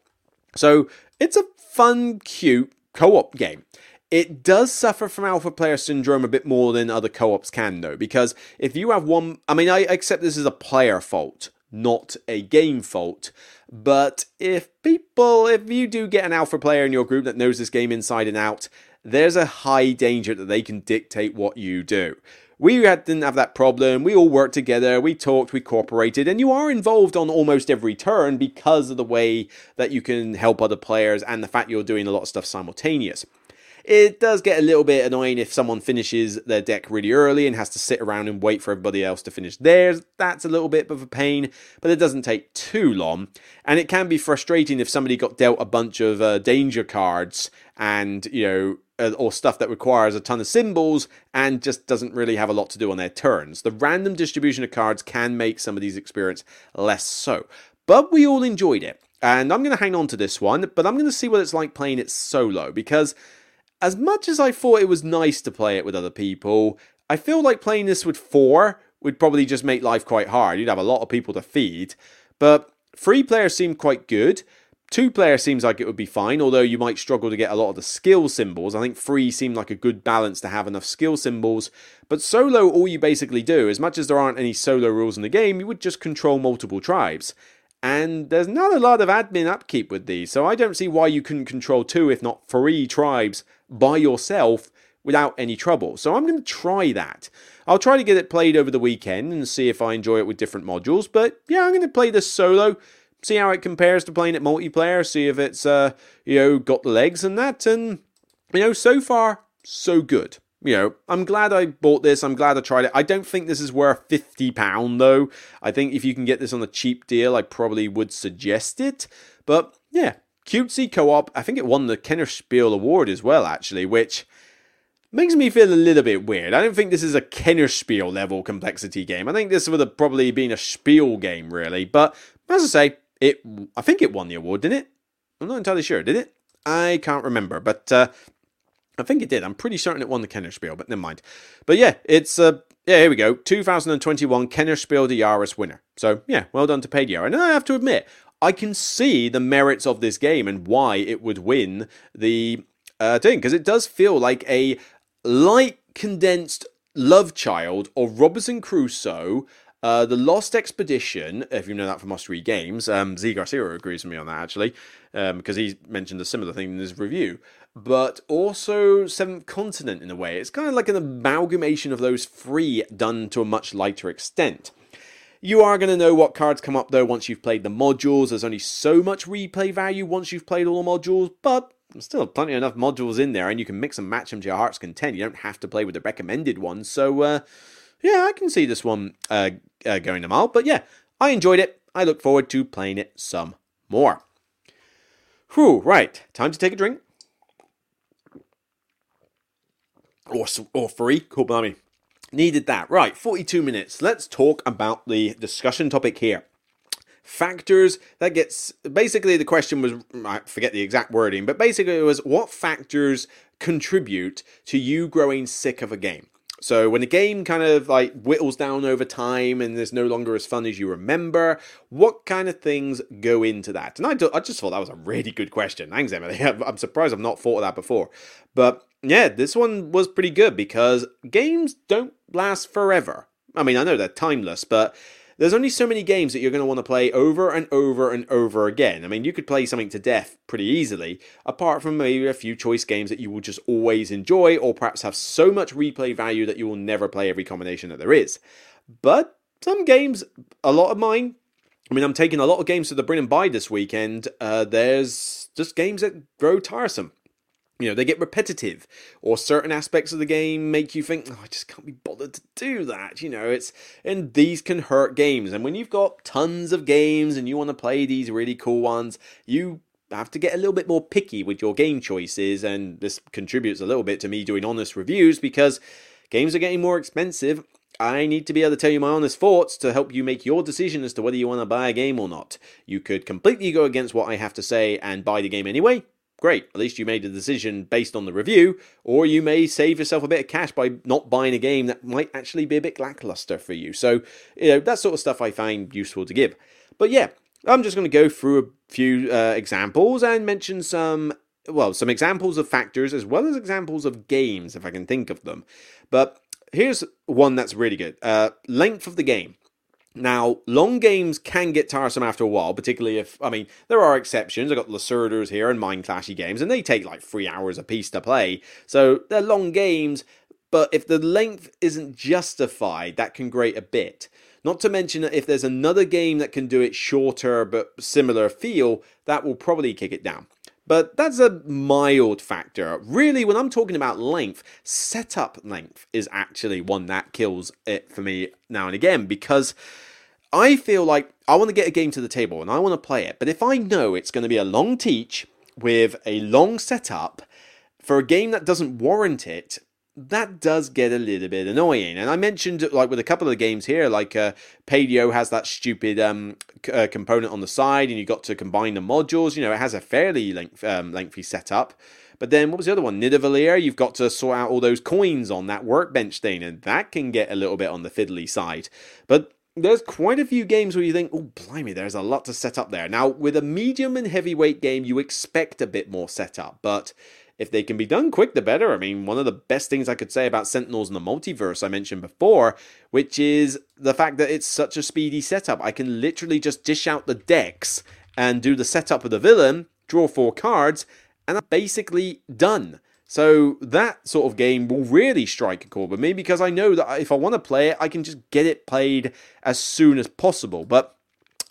So it's a fun, cute co op game. It does suffer from alpha player syndrome a bit more than other co ops can, though, because if you have one, I mean, I accept this is a player fault, not a game fault. But if people, if you do get an alpha player in your group that knows this game inside and out, there's a high danger that they can dictate what you do. We had, didn't have that problem. We all worked together. We talked. We cooperated. And you are involved on almost every turn because of the way that you can help other players and the fact you're doing a lot of stuff simultaneous. It does get a little bit annoying if someone finishes their deck really early and has to sit around and wait for everybody else to finish theirs. That's a little bit of a pain, but it doesn't take too long. And it can be frustrating if somebody got dealt a bunch of uh, danger cards and, you know, uh, or stuff that requires a ton of symbols and just doesn't really have a lot to do on their turns. The random distribution of cards can make some of these experience less so. But we all enjoyed it. And I'm going to hang on to this one, but I'm going to see what it's like playing it solo because as much as I thought it was nice to play it with other people, I feel like playing this with four would probably just make life quite hard. You'd have a lot of people to feed. But three players seemed quite good. Two player seems like it would be fine, although you might struggle to get a lot of the skill symbols. I think three seemed like a good balance to have enough skill symbols. But solo, all you basically do, as much as there aren't any solo rules in the game, you would just control multiple tribes. And there's not a lot of admin upkeep with these, so I don't see why you couldn't control two, if not three tribes by yourself without any trouble. So I'm going to try that. I'll try to get it played over the weekend and see if I enjoy it with different modules. But yeah, I'm going to play this solo, see how it compares to playing it multiplayer, see if it's uh, you know got the legs and that. And you know, so far so good you know, I'm glad I bought this. I'm glad I tried it. I don't think this is worth £50 though. I think if you can get this on a cheap deal, I probably would suggest it. But yeah, cutesy co op. I think it won the Kenner Spiel Award as well, actually, which makes me feel a little bit weird. I don't think this is a Kenner Spiel level complexity game. I think this would have probably been a Spiel game, really. But as I say, it. I think it won the award, didn't it? I'm not entirely sure. Did it? I can't remember. But uh, I think it did. I'm pretty certain it won the Kennerspiel, but never mind. But yeah, it's uh, yeah, here we go. 2021 Kennerspiel des Jahres winner. So yeah, well done to Paleo. And I have to admit, I can see the merits of this game and why it would win the uh, thing because it does feel like a light condensed love child of Robinson Crusoe. Uh, the Lost Expedition, if you know that from Osprey Games, um, Zee Garcia agrees with me on that actually, because um, he mentioned a similar thing in his review but also Seventh Continent in a way. It's kind of like an amalgamation of those three done to a much lighter extent. You are going to know what cards come up though once you've played the modules. There's only so much replay value once you've played all the modules, but there's still plenty enough modules in there, and you can mix and match them to your heart's content. You don't have to play with the recommended ones. So, uh, yeah, I can see this one uh, uh, going a mile. But yeah, I enjoyed it. I look forward to playing it some more. Whew, right, time to take a drink or, or free. Cool, blimey. Needed that. Right, 42 minutes. Let's talk about the discussion topic here. Factors that gets basically the question was I forget the exact wording, but basically it was what factors contribute to you growing sick of a game. So when the game kind of like whittles down over time and there's no longer as fun as you remember, what kind of things go into that? And I, do, I just thought that was a really good question. Thanks, Emily. I'm surprised I've not thought of that before. But yeah, this one was pretty good because games don't last forever. I mean, I know they're timeless, but there's only so many games that you're going to want to play over and over and over again. I mean, you could play something to death pretty easily, apart from maybe a few choice games that you will just always enjoy, or perhaps have so much replay value that you will never play every combination that there is. But some games, a lot of mine, I mean, I'm taking a lot of games to the Bring and Buy this weekend. Uh, there's just games that grow tiresome you know, they get repetitive, or certain aspects of the game make you think, oh, I just can't be bothered to do that. You know, it's, and these can hurt games. And when you've got tons of games and you want to play these really cool ones, you have to get a little bit more picky with your game choices. And this contributes a little bit to me doing honest reviews because games are getting more expensive. I need to be able to tell you my honest thoughts to help you make your decision as to whether you want to buy a game or not. You could completely go against what I have to say and buy the game anyway, great. At least you made a decision based on the review, or you may save yourself a bit of cash by not buying a game that might actually be a bit lackluster for you. So, you know, that sort of stuff I find useful to give. But yeah, I'm just going to go through a few uh, examples and mention some, well, some examples of factors as well as examples of games, if I can think of them. But here's one that's really good uh, length of the game. Now, long games can get tiresome after a while, particularly if, I mean, there are exceptions. I've got Lacerdas here and Mind Clashy games, and they take like three hours a piece to play. So they're long games, but if the length isn't justified, that can grate a bit. Not to mention that if there's another game that can do it shorter but similar feel, that will probably kick it down. But that's a mild factor. Really, when I'm talking about length, setup length is actually one that kills it for me now and again because I feel like I want to get a game to the table and I want to play it. But if I know it's going to be a long teach with a long setup for a game that doesn't warrant it, that does get a little bit annoying. And I mentioned, like with a couple of the games here, like uh, Paleo has that stupid um, c- uh, component on the side, and you got to combine the modules. You know, it has a fairly length, um, lengthy setup. But then what was the other one? Nidavellir, you've got to sort out all those coins on that workbench thing, and that can get a little bit on the fiddly side. But there's quite a few games where you think, oh, blimey, there's a lot to set up there. Now, with a medium and heavyweight game, you expect a bit more setup, but if they can be done quick, the better. I mean, one of the best things I could say about Sentinels in the Multiverse I mentioned before, which is the fact that it's such a speedy setup. I can literally just dish out the decks and do the setup of the villain, draw four cards, and I'm basically done. So that sort of game will really strike a chord with me because I know that if I want to play it, I can just get it played as soon as possible. But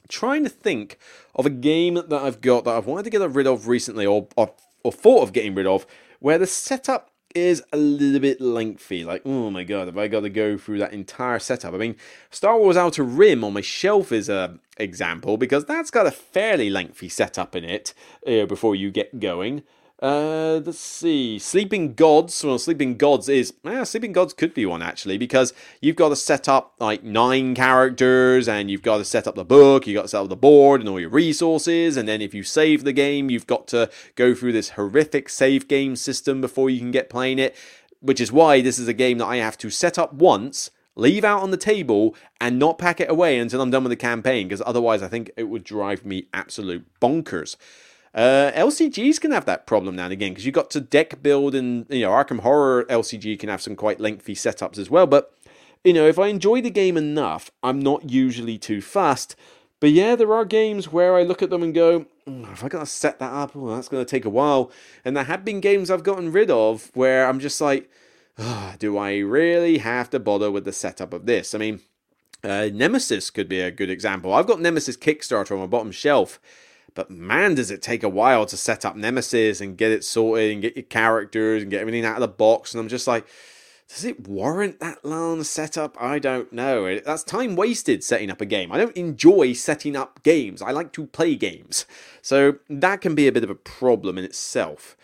trying to think of a game that I've got that I've wanted to get rid of recently or, or or thought of getting rid of, where the setup is a little bit lengthy. Like, oh my god, have I got to go through that entire setup? I mean, Star Wars Outer Rim on my shelf is a example because that's got a fairly lengthy setup in it uh, before you get going. Uh, let's see. Sleeping Gods. Well, Sleeping Gods is. Yeah, Sleeping Gods could be one actually because you've got to set up like nine characters and you've got to set up the book, you've got to set up the board and all your resources. And then if you save the game, you've got to go through this horrific save game system before you can get playing it. Which is why this is a game that I have to set up once, leave out on the table, and not pack it away until I'm done with the campaign because otherwise I think it would drive me absolute bonkers. Uh, LCGs can have that problem now and again because you've got to deck build, and you know Arkham Horror LCG can have some quite lengthy setups as well. But you know, if I enjoy the game enough, I'm not usually too fast. But yeah, there are games where I look at them and go, "If I got to set that up, oh, that's going to take a while." And there have been games I've gotten rid of where I'm just like, oh, "Do I really have to bother with the setup of this?" I mean, uh, Nemesis could be a good example. I've got Nemesis Kickstarter on my bottom shelf but man, does it take a while to set up Nemesis and get it sorted and get your characters and get everything out of the box. And I'm just like, does it warrant that long setup? I don't know. That's time wasted setting up a game. I don't enjoy setting up games. I like to play games. So that can be a bit of a problem in itself.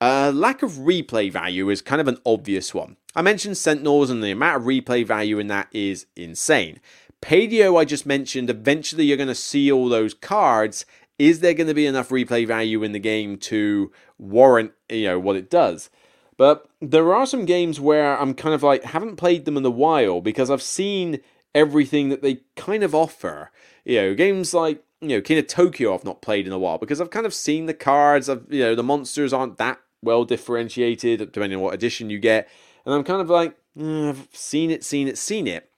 Uh, lack of replay value is kind of an obvious one. I mentioned Sentinels, and the amount of replay value in that is insane. Paleo, I just mentioned, eventually you're going to see all those cards is there going to be enough replay value in the game to warrant you know what it does? But there are some games where i'm kind of like haven't played them in a while because i've seen everything that they kind of offer. You know games like you know King of Tokyo I've not played in a while because I've kind of seen the cards I've you know the monsters aren't that well differentiated depending on what edition you get. And I'm kind of like mm, I've seen it seen it seen it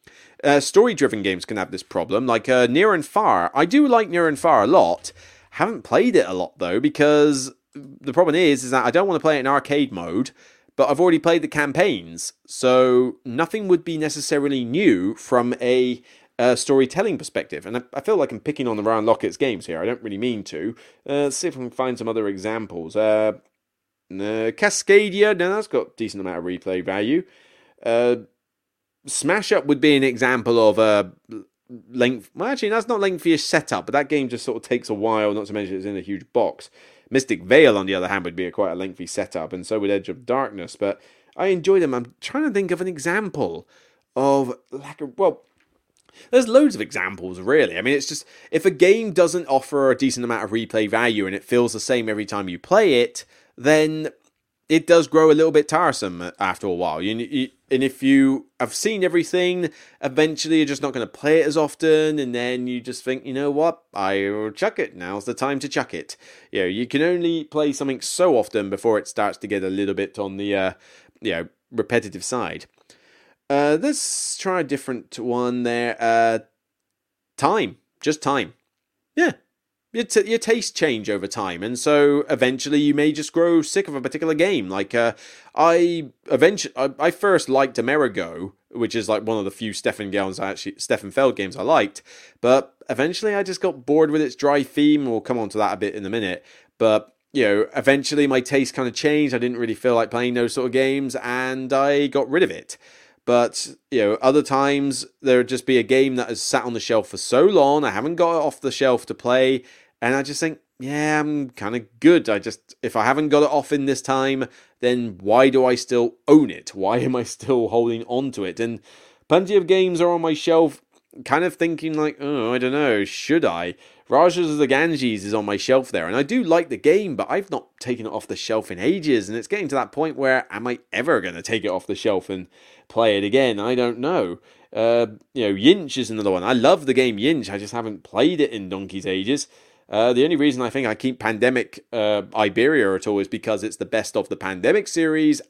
uh, story driven games can have this problem, like uh, Near and Far. I do like Near and Far a lot. Haven't played it a lot though, because the problem is, is that I don't want to play it in arcade mode, but I've already played the campaigns, so nothing would be necessarily new from a uh, storytelling perspective. And I, I, feel like I'm picking on the Ryan Laukat's games here. I don't really mean to. Uh, let's see if I can find some other examples. Uh, uh, Cascadia, now that's got decent amount of replay value. Smash Up would be an example of a length. Well, actually, that's not lengthiest setup, but that game just sort of takes a while. Not to mention it's in a huge box. Mystic Vale, on the other hand, would be a quite a lengthy setup, and so would Edge of Darkness. But I enjoy them. I'm trying to think of an example of lack of well. There's loads of examples, really. I mean, it's just if a game doesn't offer a decent amount of replay value and it feels the same every time you play it, then it does grow a little bit tiresome after a while. You, you, and if you have seen everything, eventually you're just not going to play it as often, and then you just think, you know what, I'll chuck it. Now's the time to chuck it. You know, you can only play something so often before it starts to get a little bit on the, uh, you know, repetitive side. Uh, let's try a different one there. Uh, time, just time. Yeah, your, t- your tastes change over time, and so eventually you may just grow sick of a particular game. Like uh, I eventually, I, I, first liked Amerigo, which is like one of the few Stefan games I actually Stefan Feld games I liked, but eventually I just got bored with its dry theme. We'll come on to that a bit in a minute, but you know, eventually my taste kind of changed. I didn't really feel like playing those sort of games, and I got rid of it. But you know, other times there would just be a game that has sat on the shelf for so long, I haven't got it off the shelf to play, and I just think, yeah, I'm kind of good. I just if I haven't got it off in this time, then why do I still own it? Why am I still holding on to it? And plenty of games are on my shelf, kind of thinking like, oh, I don't know, should I? Rajas of the Ganges is on my shelf there, and I do like the game, but I've not taken it off the shelf in ages, and it's getting to that point where am I ever going to take it off the shelf and play it again? I don't know. Uh, you know, Yinsh is another one. I love the game Yinsh, I just haven't played it in donkey's ages. Uh, the only reason I think I keep Pandemic uh, Iberia at all is because it's the best of the Pandemic series,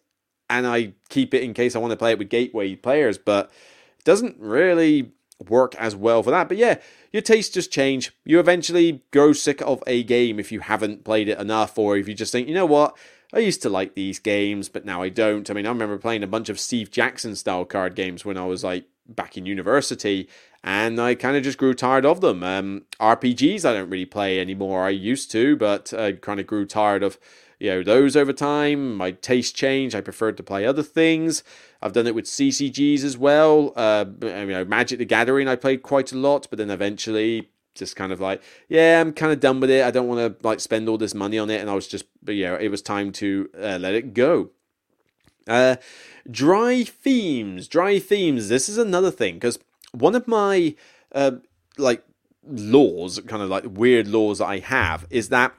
and I keep it in case I want to play it with Gateway players, but it doesn't really work as well for that. But yeah, your tastes just change. You eventually grow sick of a game if you haven't played it enough, or if you just think, you know what, I used to like these games, but now I don't. I mean, I remember playing a bunch of Steve Jackson style card games when I was like back in university, and I kind of just grew tired of them. Um, RPGs I don't really play anymore. I used to, but I kind of grew tired of you know those over time. My taste changed. I preferred to play other things. I've done it with CCGs as well. Uh, you know, Magic the Gathering I played quite a lot, but then eventually just kind of like, yeah, I'm kind of done with it. I don't want to like spend all this money on it, and I was just, but yeah, it was time to uh, let it go. Uh, dry themes, dry themes. This is another thing because one of my uh, like laws, kind of like weird laws that I have, is that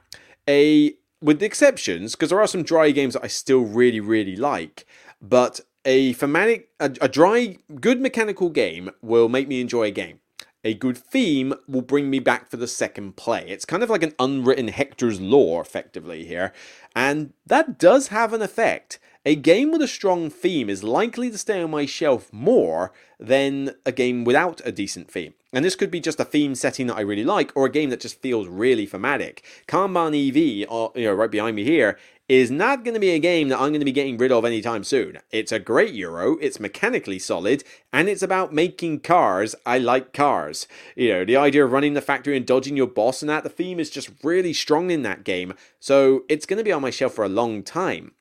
a with the exceptions, because there are some dry games that I still really, really like, but a thematic, a, a dry, good mechanical game will make me enjoy a game. A good theme will bring me back for the second play. It's kind of like an unwritten Hector's Law, effectively, here. And that does have an effect. A game with a strong theme is likely to stay on my shelf more than a game without a decent theme. And this could be just a theme setting that I really like, or a game that just feels really thematic. Kanban EV, uh, you know, right behind me here, is not going to be a game that I'm going to be getting rid of anytime soon. It's a great Euro, it's mechanically solid, and it's about making cars. I like cars. You know, the idea of running the factory and dodging your boss and that, the theme is just really strong in that game. So it's going to be on my shelf for a long time.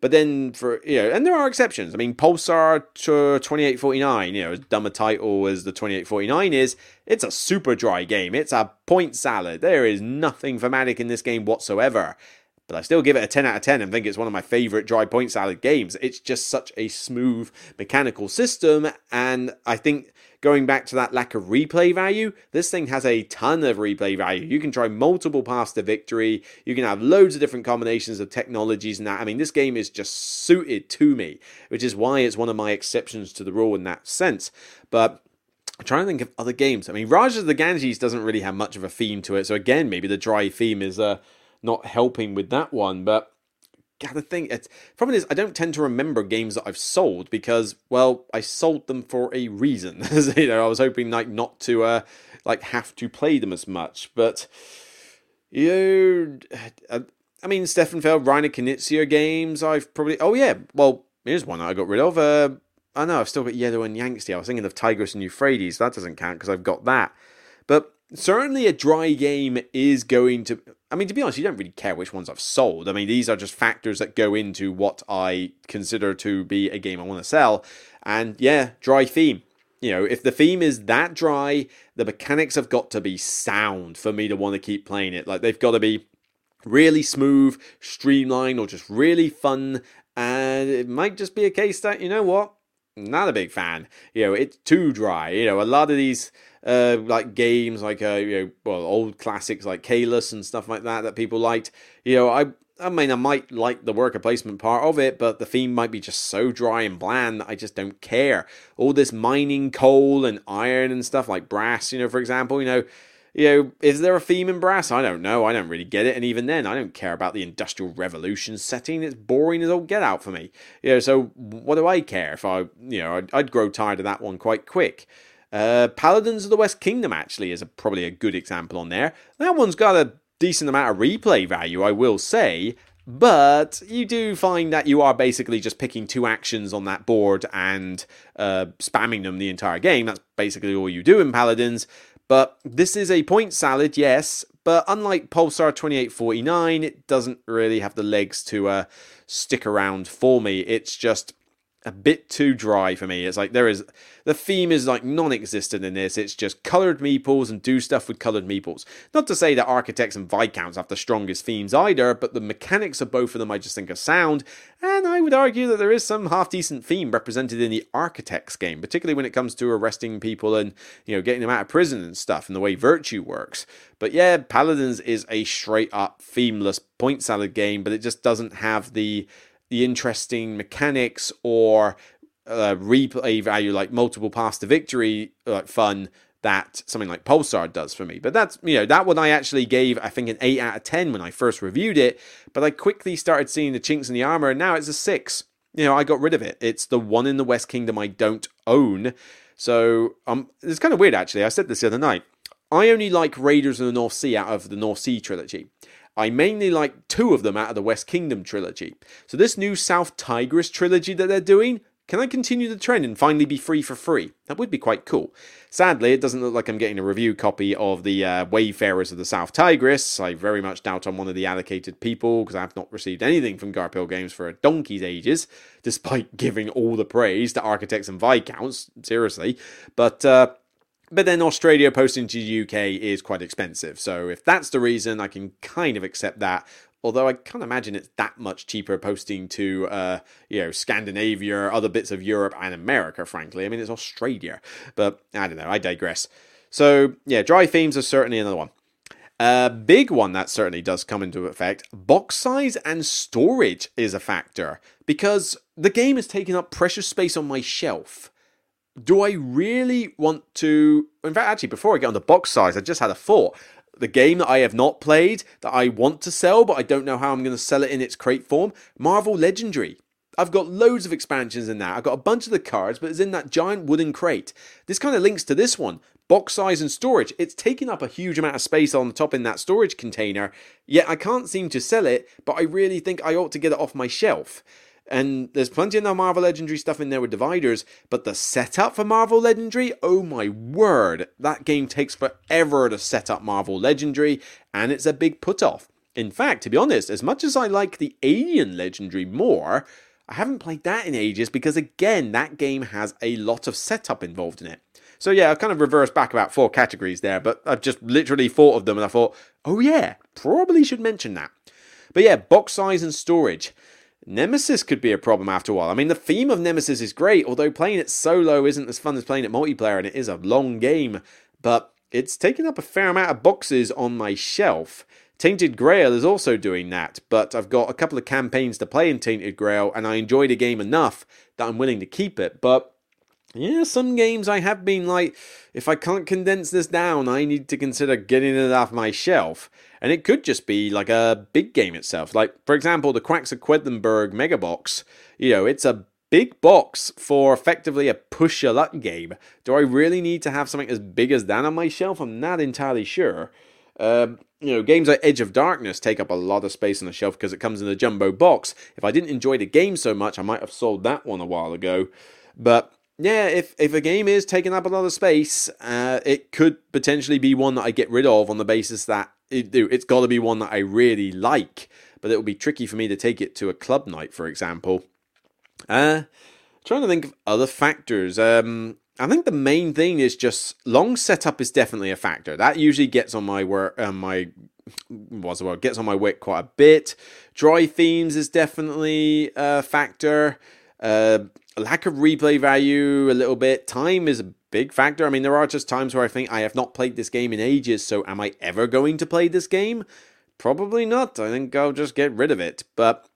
But then for you know, and there are exceptions. I mean, Pulsar to 2849, you know, as dumb a title as the 2849 is, it's a super dry game. It's a point salad. There is nothing thematic in this game whatsoever but I still give it a 10 out of 10 and think it's one of my favorite dry point salad games. It's just such a smooth mechanical system, and I think going back to that lack of replay value, this thing has a ton of replay value. You can try multiple paths to victory, you can have loads of different combinations of technologies and that. I mean, this game is just suited to me, which is why it's one of my exceptions to the rule in that sense. But I'm trying to think of other games. I mean, Rajas of the Ganges doesn't really have much of a theme to it, so again, maybe the dry theme is uh, not helping with that one. But gotta think it's problem is I don't tend to remember games that I've sold because well I sold them for a reason. you know, I was hoping like not to uh like have to play them as much, but you uh, I mean Stefan Feld, Reiner Knizia games. I've probably oh yeah, well here's one I got rid of. Uh, I know I've still got Yedo and Yangtze. I was thinking of Tigris and Euphrates. That doesn't count because I've got that. But certainly a dry game is going to I mean to be honest you don't really care which ones I've sold. I mean these are just factors that go into what I consider to be a game I want to sell. And yeah dry theme. You know if the theme is that dry the mechanics have got to be sound for me to want to keep playing it. Like they've got to be really smooth streamlined or just really fun. And it might just be a case that you know what not a big fan you know it's too dry you know a lot of these uh, like games like uh, you know, well, old classics like Caylus and stuff like that that people liked. You know, I I mean, I might like the worker placement part of it, but the theme might be just so dry and bland that I just don't care. All this mining coal and iron and stuff like brass, you know, for example, you know, you know, is there a theme in brass? I don't know. I don't really get it, and even then, I don't care about the Industrial Revolution setting. It's boring as all get out for me. You know, so what do I care if I, you know, I'd, I'd grow tired of that one quite quick. Uh, Paladins of the West Kingdom actually is a, probably a good example on there. That one's got a decent amount of replay value, I will say, but you do find that you are basically just picking two actions on that board and uh, spamming them the entire game. That's basically all you do in Paladins. But this is a point salad, yes, but unlike Pulsar 2849, it doesn't really have the legs to uh, stick around for me. It's just a bit too dry for me. It's like there is the theme is like non-existent in this. It's just colored meeples and do stuff with colored meeples. Not to say that Architects and Viscounts have the strongest themes either, but the mechanics of both of them I just think are sound. And I would argue that there is some half decent theme represented in the Architects game, particularly when it comes to arresting people and you know getting them out of prison and stuff, and the way Virtue works. But yeah, Paladins is a straight up themeless point salad game, but it just doesn't have the the interesting mechanics or uh, replay value like multiple paths to victory like fun that something like Pulsar does for me. But that's, you know, that one I actually gave, I think, an 8 out of 10 when I first reviewed it. But I quickly started seeing the chinks in the armor, and now it's a 6. You know, I got rid of it. It's the one in the West Kingdom I don't own. So um, it's kind of weird, actually. I said this the other night. I only like Raiders of the North Sea out of the North Sea trilogy. I mainly like two of them out of the West Kingdom trilogy. So this new South Tigris trilogy that they're doing, can I continue the trend and finally be free for free? That would be quite cool. Sadly, it doesn't look like I'm getting a review copy of the uh, Wayfarers of the South Tigris. I very much doubt I'm one of the allocated people because I have not received anything from Garphill Games for a donkey's ages, despite giving all the praise to Architects and Viscounts. Seriously. But, uh, but then Australia posting to the UK is quite expensive. So if that's the reason, I can kind of accept that. Although I can't imagine it's that much cheaper posting to, uh, you know, Scandinavia, other bits of Europe and America, frankly. I mean, it's Australia. But I don't know, I digress. So, yeah, dry themes are certainly another one. A big one that certainly does come into effect box size and storage is a factor because the game is taking up precious space on my shelf do I really want to? In fact, actually, before I get on the box size, I just had a thought. The game that I have not played that I want to sell, but I don't know how I'm going to sell it in its crate form Marvel Legendary. I've got loads of expansions in that. I've got a bunch of the cards, but it's in that giant wooden crate. This kind of links to this one box size and storage. It's taking up a huge amount of space on the top in that storage container, yet I can't seem to sell it, but I really think I ought to get it off my shelf. And there's plenty of the Marvel Legendary stuff in there with dividers, but the setup for Marvel Legendary, oh my word, that game takes forever to set up Marvel Legendary, and it's a big put off. In fact, to be honest, as much as I like the Alien Legendary more, I haven't played that in ages because, again, that game has a lot of setup involved in it. So, yeah, I've kind of reversed back about four categories there, but I've just literally thought of them and I thought, oh, yeah, probably should mention that. But yeah, box size and storage. Nemesis could be a problem after a while. I mean, the theme of Nemesis is great, although playing it solo isn't as fun as playing it multiplayer, and it is a long game. But it's taken up a fair amount of boxes on my shelf. Tainted Grail is also doing that, but I've got a couple of campaigns to play in Tainted Grail, and I enjoy the game enough that I'm willing to keep it. But yeah, some games I have been like, if I can't condense this down, I need to consider getting it off my shelf. And it could just be like a big game itself. Like, for example, the Quacks of Quedlinburg Mega Box. You know, it's a big box for effectively a push your luck game. Do I really need to have something as big as that on my shelf? I'm not entirely sure. Um, you know, games like Edge of Darkness take up a lot of space on the shelf because it comes in a jumbo box. If I didn't enjoy the game so much, I might have sold that one a while ago. But yeah, if if a game is taking up a lot of space, uh, it could potentially be one that I get rid of on the basis that it, it's got to be one that I really like. But it will be tricky for me to take it to a club night, for example. Uh, trying to think of other factors. Um, I think the main thing is just long setup is definitely a factor. That usually gets on my work, uh, my what's the word? Gets on my wick quite a bit. Dry themes is definitely a factor. Uh, lack of replay value a little bit. Time is a big factor. I mean, there are just times where I think I have not played this game in ages, so am I ever going to play this game? Probably not. I think I'll just get rid of it. But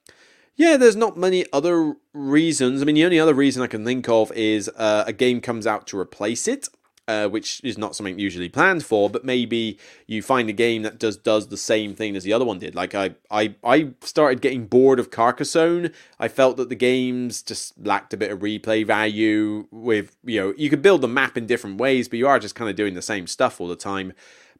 yeah, there's not many other reasons. I mean, the only other reason I can think of is uh, a game comes out to replace it uh, which is not something usually planned for, but maybe you find a game that does does the same thing as the other one did. Like I I I started getting bored of Carcassonne. I felt that the games just lacked a bit of replay value. With you know, you could build the map in different ways, but you are just kind of doing the same stuff all the time.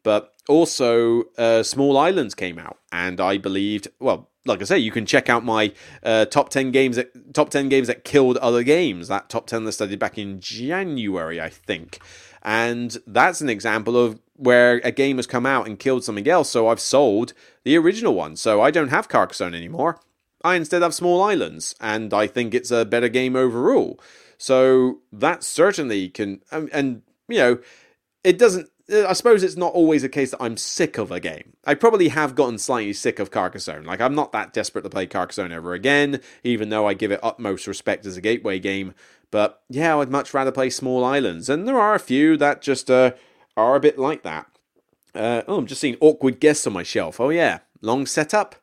But also, uh, Small Islands came out, and I believed well like I say, you can check out my uh, top ten games that top ten games that killed other games. That top ten list I did back in January, I think. And that's an example of where a game has come out and killed something else, so I've sold the original one. So I don't have Carcassonne anymore. I instead have Small Islands, and I think it's a better game overall. So that certainly can, and, and you know, it doesn't. Uh, I suppose it's not always a case that I'm sick of a game. I probably have gotten slightly sick of Carcassonne. Like I'm not that desperate to play Carcassonne ever again, even though I give it utmost respect as a gateway game. But yeah, I'd much rather play Small Islands, and there are a few that just uh, are a bit like that. Uh, oh, I'm just seeing awkward guests on my shelf. Oh yeah, long setup.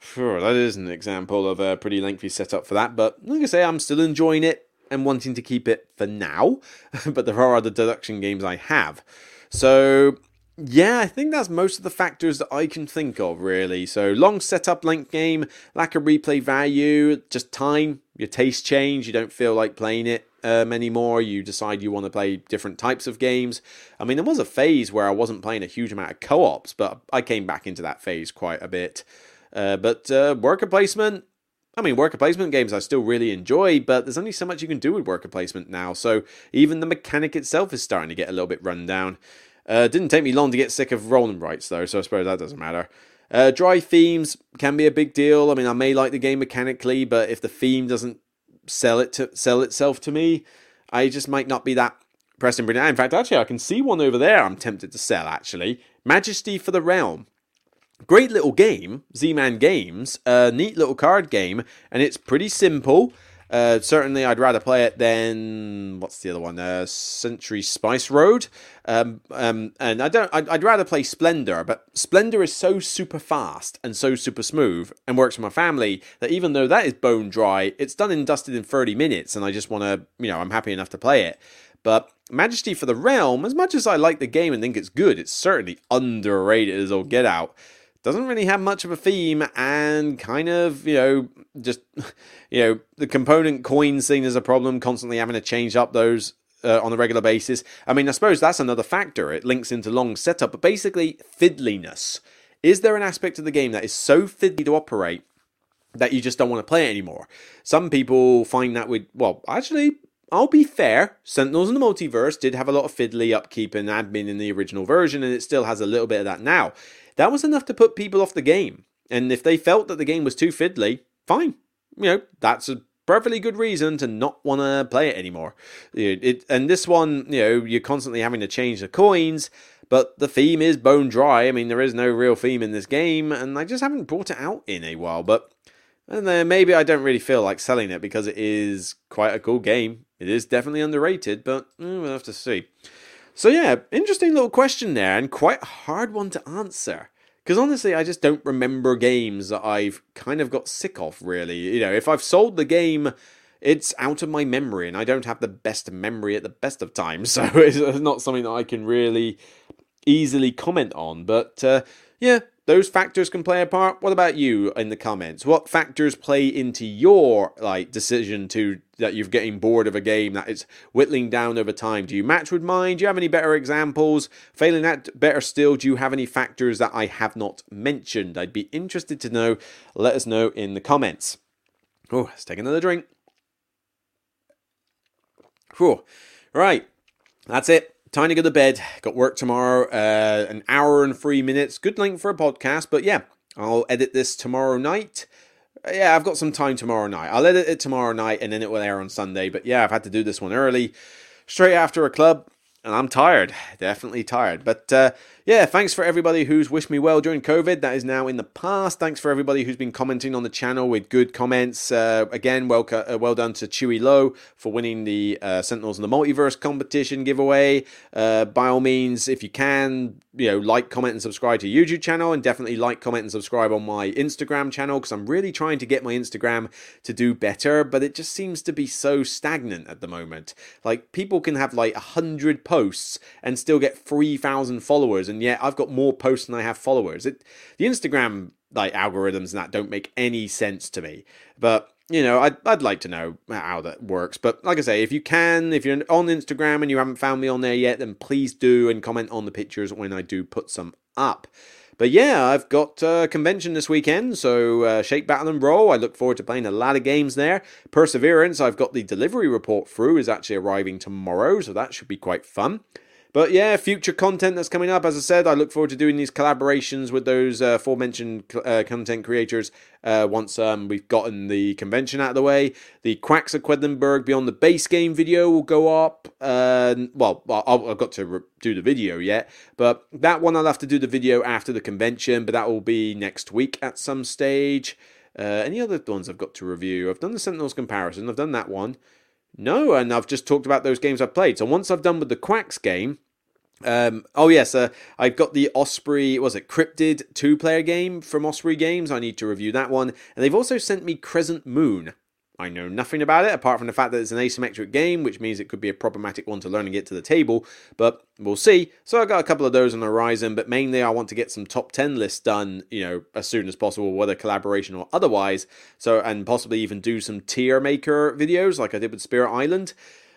Sure, that is an example of a pretty lengthy setup for that. But like I say, I'm still enjoying it and wanting to keep it for now. but there are other deduction games I have. So yeah, I think that's most of the factors that I can think of, really. So, long setup length game, lack of replay value, just time, your taste change, you don't feel like playing it um, anymore, you decide you want to play different types of games. I mean, there was a phase where I wasn't playing a huge amount of co ops, but I came back into that phase quite a bit. Uh, but uh, worker placement, I mean, worker placement games I still really enjoy, but there's only so much you can do with worker placement now, so even the mechanic itself is starting to get a little bit run down. Uh, didn't take me long to get sick of roll and writes though, so I suppose that doesn't matter. Uh, dry themes can be a big deal. I mean, I may like the game mechanically, but if the theme doesn't sell it to sell itself to me, I just might not be that pressed and brilliant. In fact, actually, I can see one over there. I'm tempted to sell. Actually, Majesty for the Realm. Great little game, Z-Man Games. A neat little card game, and it's pretty simple. Uh, certainly, I'd rather play it than what's the other one? Uh, Century Spice Road. Um, um, and I don't. I'd, I'd, rather play Splendor, but Splendor is so super fast and so super smooth and works for my family that even though that is bone dry, it's done and dusted in thirty minutes, and I just want to, you know, I'm happy enough to play it. But Majesty for the Realm, as much as I like the game and think it's good, it's certainly underrated as all get out doesn't really have much of a theme and kind of, you know, just, you know, the component coin scene is a problem, constantly having to change up those uh, on a regular basis. I mean, I suppose that's another factor. It links into long setup, but basically, fiddliness. Is there an aspect of the game that is so fiddly to operate that you just don't want to play it anymore? Some people find that with, well, actually, I'll be fair, Sentinels in the Multiverse did have a lot of fiddly upkeep and admin in the original version, and it still has a little bit of that now. That was enough to put people off the game. And if they felt that the game was too fiddly, fine. You know, that's a perfectly good reason to not want to play it anymore. It, it, and this one, you know, you're constantly having to change the coins, but the theme is bone dry. I mean, there is no real theme in this game, and I just haven't brought it out in a while. But and then maybe I don't really feel like selling it because it is quite a cool game. It is definitely underrated, but mm, we'll have to see. So yeah, interesting little question there, and quite a hard one to answer. Because honestly, I just don't remember games that I've kind of got sick of, really. You know, if I've sold the game, it's out of my memory, and I don't have the best memory at the best of times, so it's not something that I can really easily comment on. But uh, yeah, those factors can play a part. What about you in the comments? What factors play into your like decision to that you're getting bored of a game that is whittling down over time? Do you match with mine? Do you have any better examples? Failing that, better still, do you have any factors that I have not mentioned? I'd be interested to know. Let us know in the comments. Oh, let's take another drink. Whew. Right, that's it time to go to bed. Got work tomorrow. Uh, an hour and three minutes. Good length for a podcast, but yeah, I'll edit this tomorrow night. Uh, yeah, I've got some time tomorrow night. I'll edit it tomorrow night and then it will air on Sunday. But yeah, I've had to do this one early, straight after a club and I'm tired, definitely tired. But uh, yeah, thanks for everybody who's wished me well during COVID. That is now in the past. Thanks for everybody who's been commenting on the channel with good comments. Uh, again, well, uh, well done to Chewy Low for winning the uh, Sentinels in the Multiverse competition giveaway. Uh, by all means, if you can, you know, like, comment, and subscribe to YouTube channel, and definitely like, comment, and subscribe on my Instagram channel because I'm really trying to get my Instagram to do better, but it just seems to be so stagnant at the moment. Like people can have like hundred posts and still get three thousand followers, and yet I've got more posts than I have followers. It the Instagram like algorithms and that don't make any sense to me, but you know, I'd, I'd like to know how that works. But like I say, if you can, if you're on Instagram and you haven't found me on there yet, then please do and comment on the pictures when I do put some up. But yeah, I've got a convention this weekend, so uh, Shake, Battle, and Roll. I look forward to playing a lot of games there. Perseverance, I've got the delivery report through, is actually arriving tomorrow, so that should be quite fun. But yeah, future content that's coming up. As I said, I look forward to doing these collaborations with those uh, aforementioned uh, content creators uh, once um, we've gotten the convention out of the way. The Quacks of Quedlinburg Beyond the Base Game video will go up. Uh, well, I've got to re- do the video yet, but that one I'll have to do the video after the convention, but that will be next week at some stage. Uh, any other ones I've got to review? I've done the Sentinels comparison, I've done that one. No, and I've just talked about those games I've played. So once I've done with the Quacks game, um, oh yes, uh, I've got the Osprey. Was it Cryptid two-player game from Osprey Games? I need to review that one. And they've also sent me Crescent Moon. I know nothing about it apart from the fact that it's an asymmetric game, which means it could be a problematic one to learn and get to the table, but we'll see. So I've got a couple of those on the horizon, but mainly I want to get some top 10 lists done, you know, as soon as possible, whether collaboration or otherwise. So, and possibly even do some tier maker videos like I did with Spirit Island.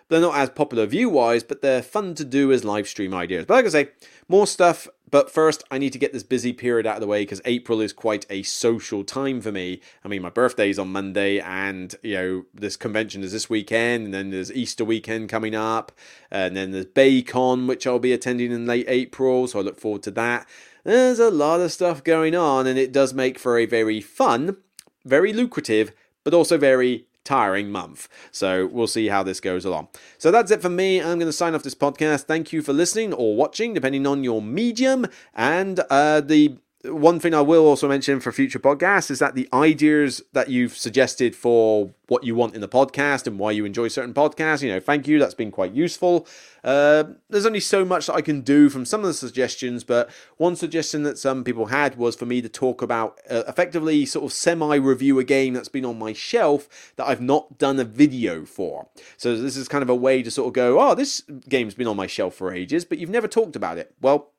They're not as popular view wise, but they're fun to do as live stream ideas. But like I say, more stuff. But first, I need to get this busy period out of the way because April is quite a social time for me. I mean, my birthday is on Monday, and you know, this convention is this weekend, and then there's Easter weekend coming up, and then there's BayCon, which I'll be attending in late April, so I look forward to that. There's a lot of stuff going on, and it does make for a very fun, very lucrative, but also very tiring month. So we'll see how this goes along. So that's it for me. I'm going to sign off this podcast. Thank you for listening or watching, depending on your medium. And uh, the one thing I will also mention for future podcasts is that the ideas that you've suggested for what you want in the podcast and why you enjoy certain podcasts, you know, thank you. That's been quite useful. Uh, there's only so much that I can do from some of the suggestions, but one suggestion that some people had was for me to talk about uh, effectively sort of semi review a game that's been on my shelf that I've not done a video for. So this is kind of a way to sort of go, oh, this game's been on my shelf for ages, but you've never talked about it. Well,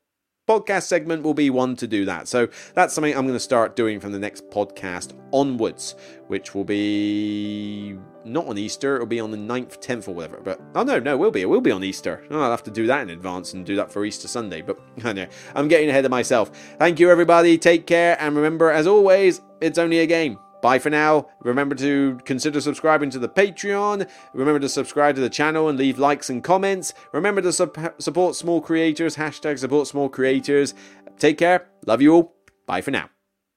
podcast segment will be one to do that. So that's something I'm going to start doing from the next podcast onwards, which will be not on Easter, it'll be on the 9th, 10th, or whatever. But oh no, no, it will be. It will be on Easter. Oh, I'll have to do that in advance and do that for Easter Sunday. But I know I'm getting ahead of myself. Thank you, everybody. Take care, and remember, as always, it's only a game. Bye for now. Remember to consider subscribing to the Patreon. Remember to subscribe to the channel and leave likes and comments. Remember to support small creators. Hashtag support small creators. Take care. Love you all. Bye for now.